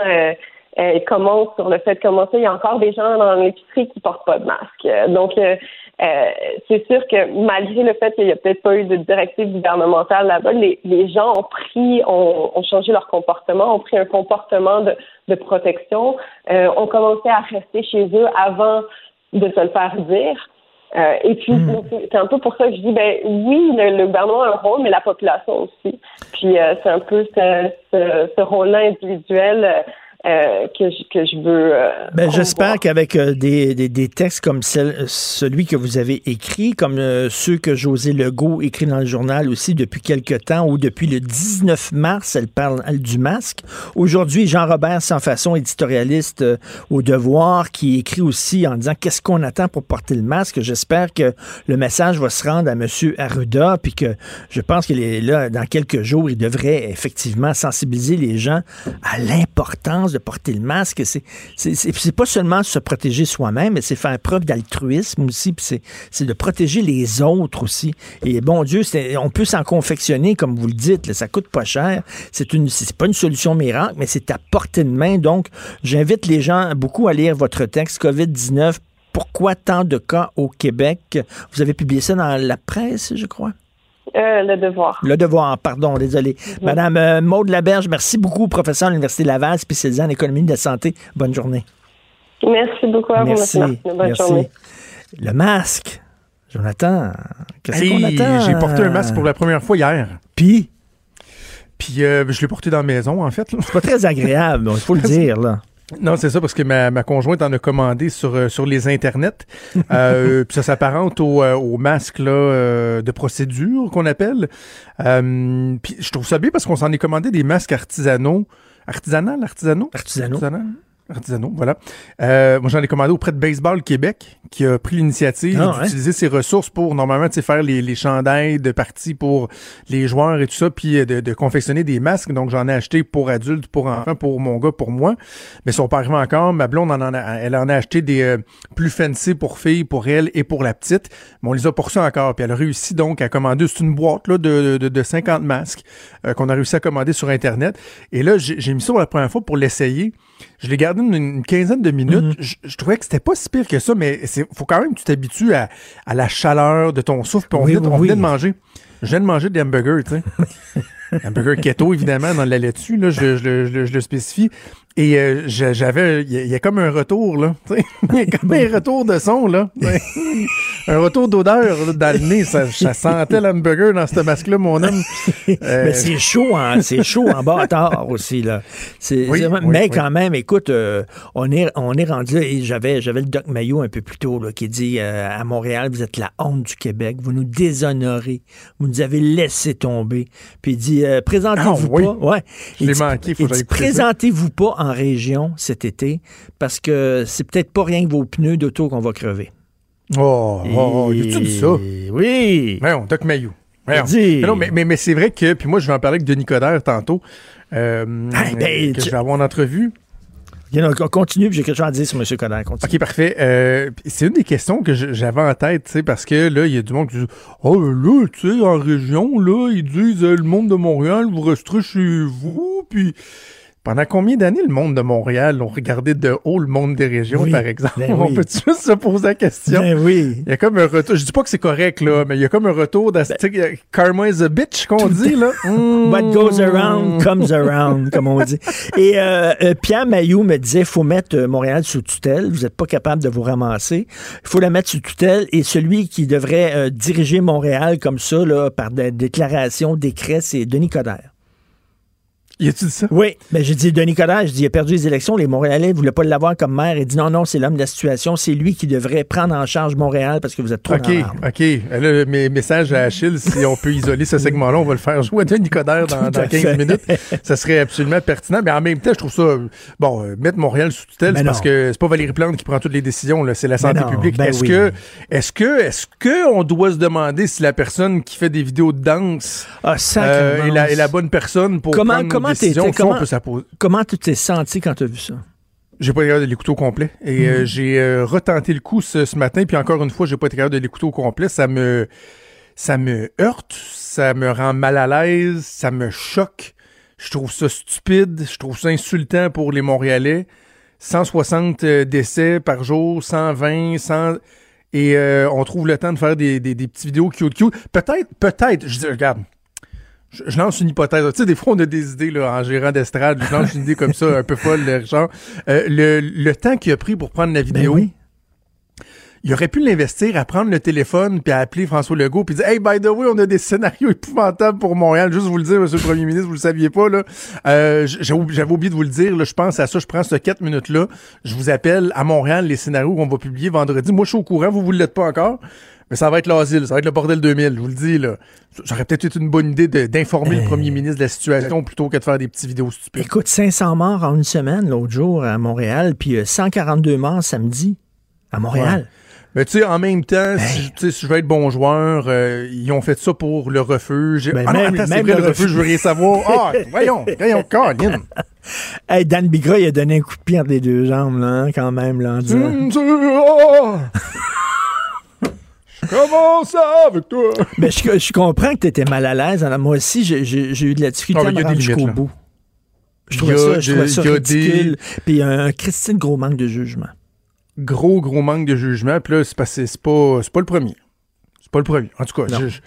euh, commence sur le fait de commencer. Il y a encore des gens dans l'épicerie qui portent pas de masque. Euh, donc, euh, euh, c'est sûr que malgré le fait qu'il n'y a peut-être pas eu de directive gouvernementale là-bas, les, les, gens ont pris, ont, ont, changé leur comportement, ont pris un comportement de, de protection, euh, ont commencé à rester chez eux avant de se le faire dire. Euh, et puis, hmm. c'est un peu pour ça que je dis, ben oui, le, gouvernement a un rôle, mais la population aussi. Puis, c'est un peu ce, ce, ce rôle-là individuel euh, que, je, que, je veux. Euh, ben, J'espère qu'avec euh, des, des, des, textes comme celui que vous avez écrit, comme ceux que José Legault écrit dans le journal aussi depuis quelque temps, ou depuis le 19 mars, elle parle du masque. Aujourd'hui, Jean-Robert Sans Façon, éditorialiste au Devoir, qui écrit aussi en disant qu'est-ce qu'on attend pour porter le masque? J'espère que le message va se rendre à M. Arruda, puis que je pense qu'il est là, dans quelques jours, il devrait effectivement sensibiliser les gens à l'importance porter le masque. C'est, pas seulement se protéger soi-même, mais c'est faire preuve d'altruisme aussi, c'est, de protéger les autres aussi. Et bon Dieu, on peut s'en confectionner, comme vous le dites, ça coûte pas cher. C'est c'est pas une solution miracle, mais c'est à portée de main. Donc, j'invite les gens beaucoup à lire votre texte COVID-19. Pourquoi tant de cas au Québec? Vous avez publié ça dans la presse, je crois? Euh, le devoir. Le devoir, pardon, désolé. Mhm. Madame euh, Maude Laberge, merci beaucoup, professeur à l'Université Laval, spécialisée en économie de la santé. Bonne journée. Merci beaucoup à merci. vous, Bonne merci. journée. Le masque. Jonathan, qu'est-ce qu'on attend? J'ai porté un masque pour la première fois hier. Puis? Puis euh, je l'ai porté dans la maison, en fait. C'est pas très agréable, il faut le dire, là. <laughs> Non, c'est ça, parce que ma, ma, conjointe en a commandé sur, euh, sur les internets. <laughs> Euh, puis ça s'apparente au, euh, au, masque là, de procédure qu'on appelle. puis je trouve ça bien parce qu'on s'en est commandé des masques artisanaux. Artisanal, artisanaux? Artisanaux. Artisanaux, voilà. Euh, moi, j'en ai commandé auprès de Baseball Québec, qui a pris l'initiative ah, d'utiliser ses ressources pour, normalement, faire les, les chandails de partie pour les joueurs et tout ça, puis euh, de, de confectionner des masques. Donc, j'en ai acheté pour adultes, pour enfants, pour mon gars, pour moi. Mais son pas encore. Ma blonde, en a, elle en a acheté des euh, plus fancy pour filles, pour elle et pour la petite. Mais on les a pour ça encore. Puis elle a réussi donc à commander, c'est une boîte là, de, de, de 50 masques euh, qu'on a réussi à commander sur Internet. Et là, j'ai mis ça pour la première fois pour l'essayer. Je l'ai gardé une, quinzaine de minutes. Mhm. je, trouvais que c'était pas si pire que ça, mais il faut quand même que tu t'habitues à, la chaleur de ton souffle. Puis on, vient, de manger. Je viens de manger des hamburgers, tu sais. <laughs> hamburger keto, évidemment, dans la laitue, là, je, je, le spécifie. Et euh, j'avais, il y, a comme un retour, là. <laughs> Il y a comme un retour de son, là. <laughs> un retour d'odeur dans le nez. Ça, ça sentait l'hamburger dans ce masque-là, mon homme. <laughs> mais euh, c'est chaud, hein, c'est chaud en bâtard aussi, là. mais quand même, écoute, euh, on, est, on est rendu, et j'avais, j'avais le Doc Mayo un peu plus tôt, là, qui dit à Montréal, vous êtes la honte du Québec, vous nous déshonorez, vous nous avez laissé tomber. Puis il dit, présentez-vous ah, pas. Ouais. Il, manqué, faut présentez-vous pas en région cet été parce que c'est peut-être pas rien que vos pneus d'auto qu'on va crever. Oh, oh, oh tu dit ça? Oui. Mais on Doc Mayou. Non, mais, mais, mais c'est vrai que, puis moi, je vais en parler avec Denis Coderre tantôt, euh, ben, que je vais avoir une entrevue. On continue, puis j'ai quelque chose à dire sur M. Coderre. OK, parfait. Euh, c'est une des questions que j'avais en tête, tu sais, parce que là, il y a du monde qui dit Oh, là, tu sais, en région, là, ils disent le monde de Montréal, vous resterez chez vous, puis pendant combien d'années le monde de Montréal ont regardé de haut le monde des régions, par exemple? Ben <laughs> On peut juste se poser la question? Ben oui. Il y a comme un retour. Je dis pas que c'est correct, là, mais il y a comme un retour ben, Karma is a bitch qu'on dit, là. What goes around comes around, <laughs> comme on dit. Et euh, euh, Pierre Mailloux me disait faut mettre euh, Montréal sous tutelle. Vous n'êtes pas capable de vous ramasser. Il faut la mettre sous tutelle. Et celui qui devrait diriger Montréal comme ça, là, par des déclarations, décrets, c'est Denis Coderre. Y a-tu dit ça? Oui. Mais j'ai dit, Denis Coderre, je dis, il a perdu les élections. Les Montréalais ne voulaient pas l'avoir comme maire. Il dit, non, non, c'est l'homme de la situation. C'est lui qui devrait prendre en charge Montréal parce que vous êtes trop OK, OK. Là, mes messages à Achille, si on peut isoler ce segment-là, on va le faire jouer à Denis Coderre dans, 15 minutes. Ça serait absolument pertinent. Mais en même temps, je trouve ça, bon, euh, mettre Montréal sous tutelle, c'est parce que c'est pas Valérie Plante qui prend toutes les décisions, c'est la santé publique. Ben est-ce que, est-ce que, est-ce que on doit se demander si la personne qui fait des vidéos de danse ah, euh, est, la, est, la, bonne personne pour comment, prendre comment, comment tu t'es senti quand tu as vu ça? J'ai pas été capable de l'écouter au complet. Et euh, mhm. j'ai euh, retenté le coup ce, matin, puis encore une fois, j'ai pas été capable de l'écouter au complet. Ça me ça me heurte, ça me rend mal à l'aise, ça me choque. Je trouve ça stupide, je trouve ça insultant pour les Montréalais. 160 euh, décès par jour, 120, 100 et on trouve le temps de faire des, des, des petites vidéos cute cute. Peut-être, peut-être, je dis, regarde, je, lance une hypothèse. Tu sais, des fois, on a des idées là, en gérant d'estrade. Je lance une idée comme ça, un peu folle, genre. Euh, le, le temps qu'il a pris pour prendre la ben vidéo, oui. il aurait pu l'investir à prendre le téléphone puis à appeler François Legault puis dire Hey, by the way, on a des scénarios <laughs> épouvantables pour Montréal. Juste vous le dire, monsieur le premier ministre, vous le saviez pas, là. Euh, J'avais oublié de vous le dire, là. Je pense à ça. Je prends ce 4 minutes-là. Je vous appelle à Montréal les scénarios qu'on va publier vendredi. Moi, je suis au courant. Vous, vous l'êtes pas encore. Mais ça va être l'asile, ça va être le bordel 2000, je vous le dis. là. J'aurais peut-être eu une bonne idée d'informer le euh, premier ministre de la situation plutôt que de faire des petites vidéos stupides. Écoute, 500 morts en une semaine l'autre jour à Montréal, puis 142 euh, morts samedi à Montréal. Mais tu sais, en même temps, si, si je veux être bon joueur, euh, ils ont fait ça pour le refuge. Ben, ah non, même- attends, même vrai, le le refuge, je veux rien savoir. Ah, <laughs> voyons, voyons, Colin. <laughs> Hey, Dan Bigra, il a donné un coup de pied entre les deux jambes, là, hein, quand même, là, en disant... Comment ça avec toi? Ben, je, je comprends que tu étais mal à l'aise. Alors, moi aussi, j'ai- eu de la difficulté Ah, à mais me rendre jusqu'au là. bout. Je trouvais ça, je trouvais ça il y a des- ridicule. Puis un Christine gros manque de jugement. Gros, gros manque de jugement. Puis là, c'est parce que c'est pas, c'est pas le premier. C'est pas le premier. En tout cas, je-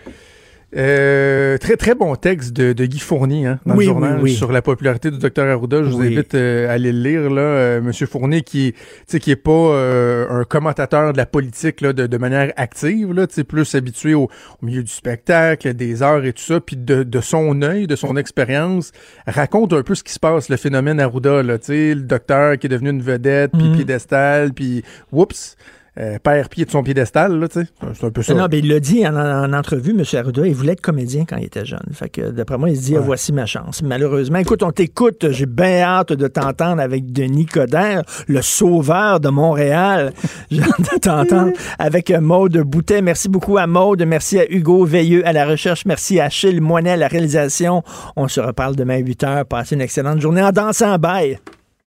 euh, très, très bon texte de, de Guy Fournier hein, dans Oui, le journal oui, oui. sur la popularité du docteur Arruda. Je vous invite euh, à aller le lire. Là, Euh, Monsieur Fournier, qui, est- tu sais, qui est pas euh, un commentateur de la politique là, de, de manière active, là, plus habitué au, au milieu du spectacle, des arts et tout ça, puis de, de son œil, de son expérience, raconte un peu ce qui se passe, le phénomène Arruda. Là, tu sais, le docteur qui est devenu une vedette, puis Mhm. piédestal, puis whoops, euh, perd pied de son piédestal. Là, tu sais. c'est un peu ça. Non, mais il l'a dit en, en entrevue, M. Arruda, il voulait être comédien quand il était jeune. Fait que, d'après moi, il se dit, ah, voici ma chance. Malheureusement, écoute, on t'écoute. J'ai bien hâte de t'entendre avec Denis Coderre, le sauveur de Montréal. <laughs> J'ai hâte de t'entendre avec Maude Boutet. Merci beaucoup à Maude. Merci à Hugo Veilleux à la recherche. Merci à Achille Moinet à la réalisation. On se reparle demain à 8 h. Passez une excellente journée en dansant. Bye!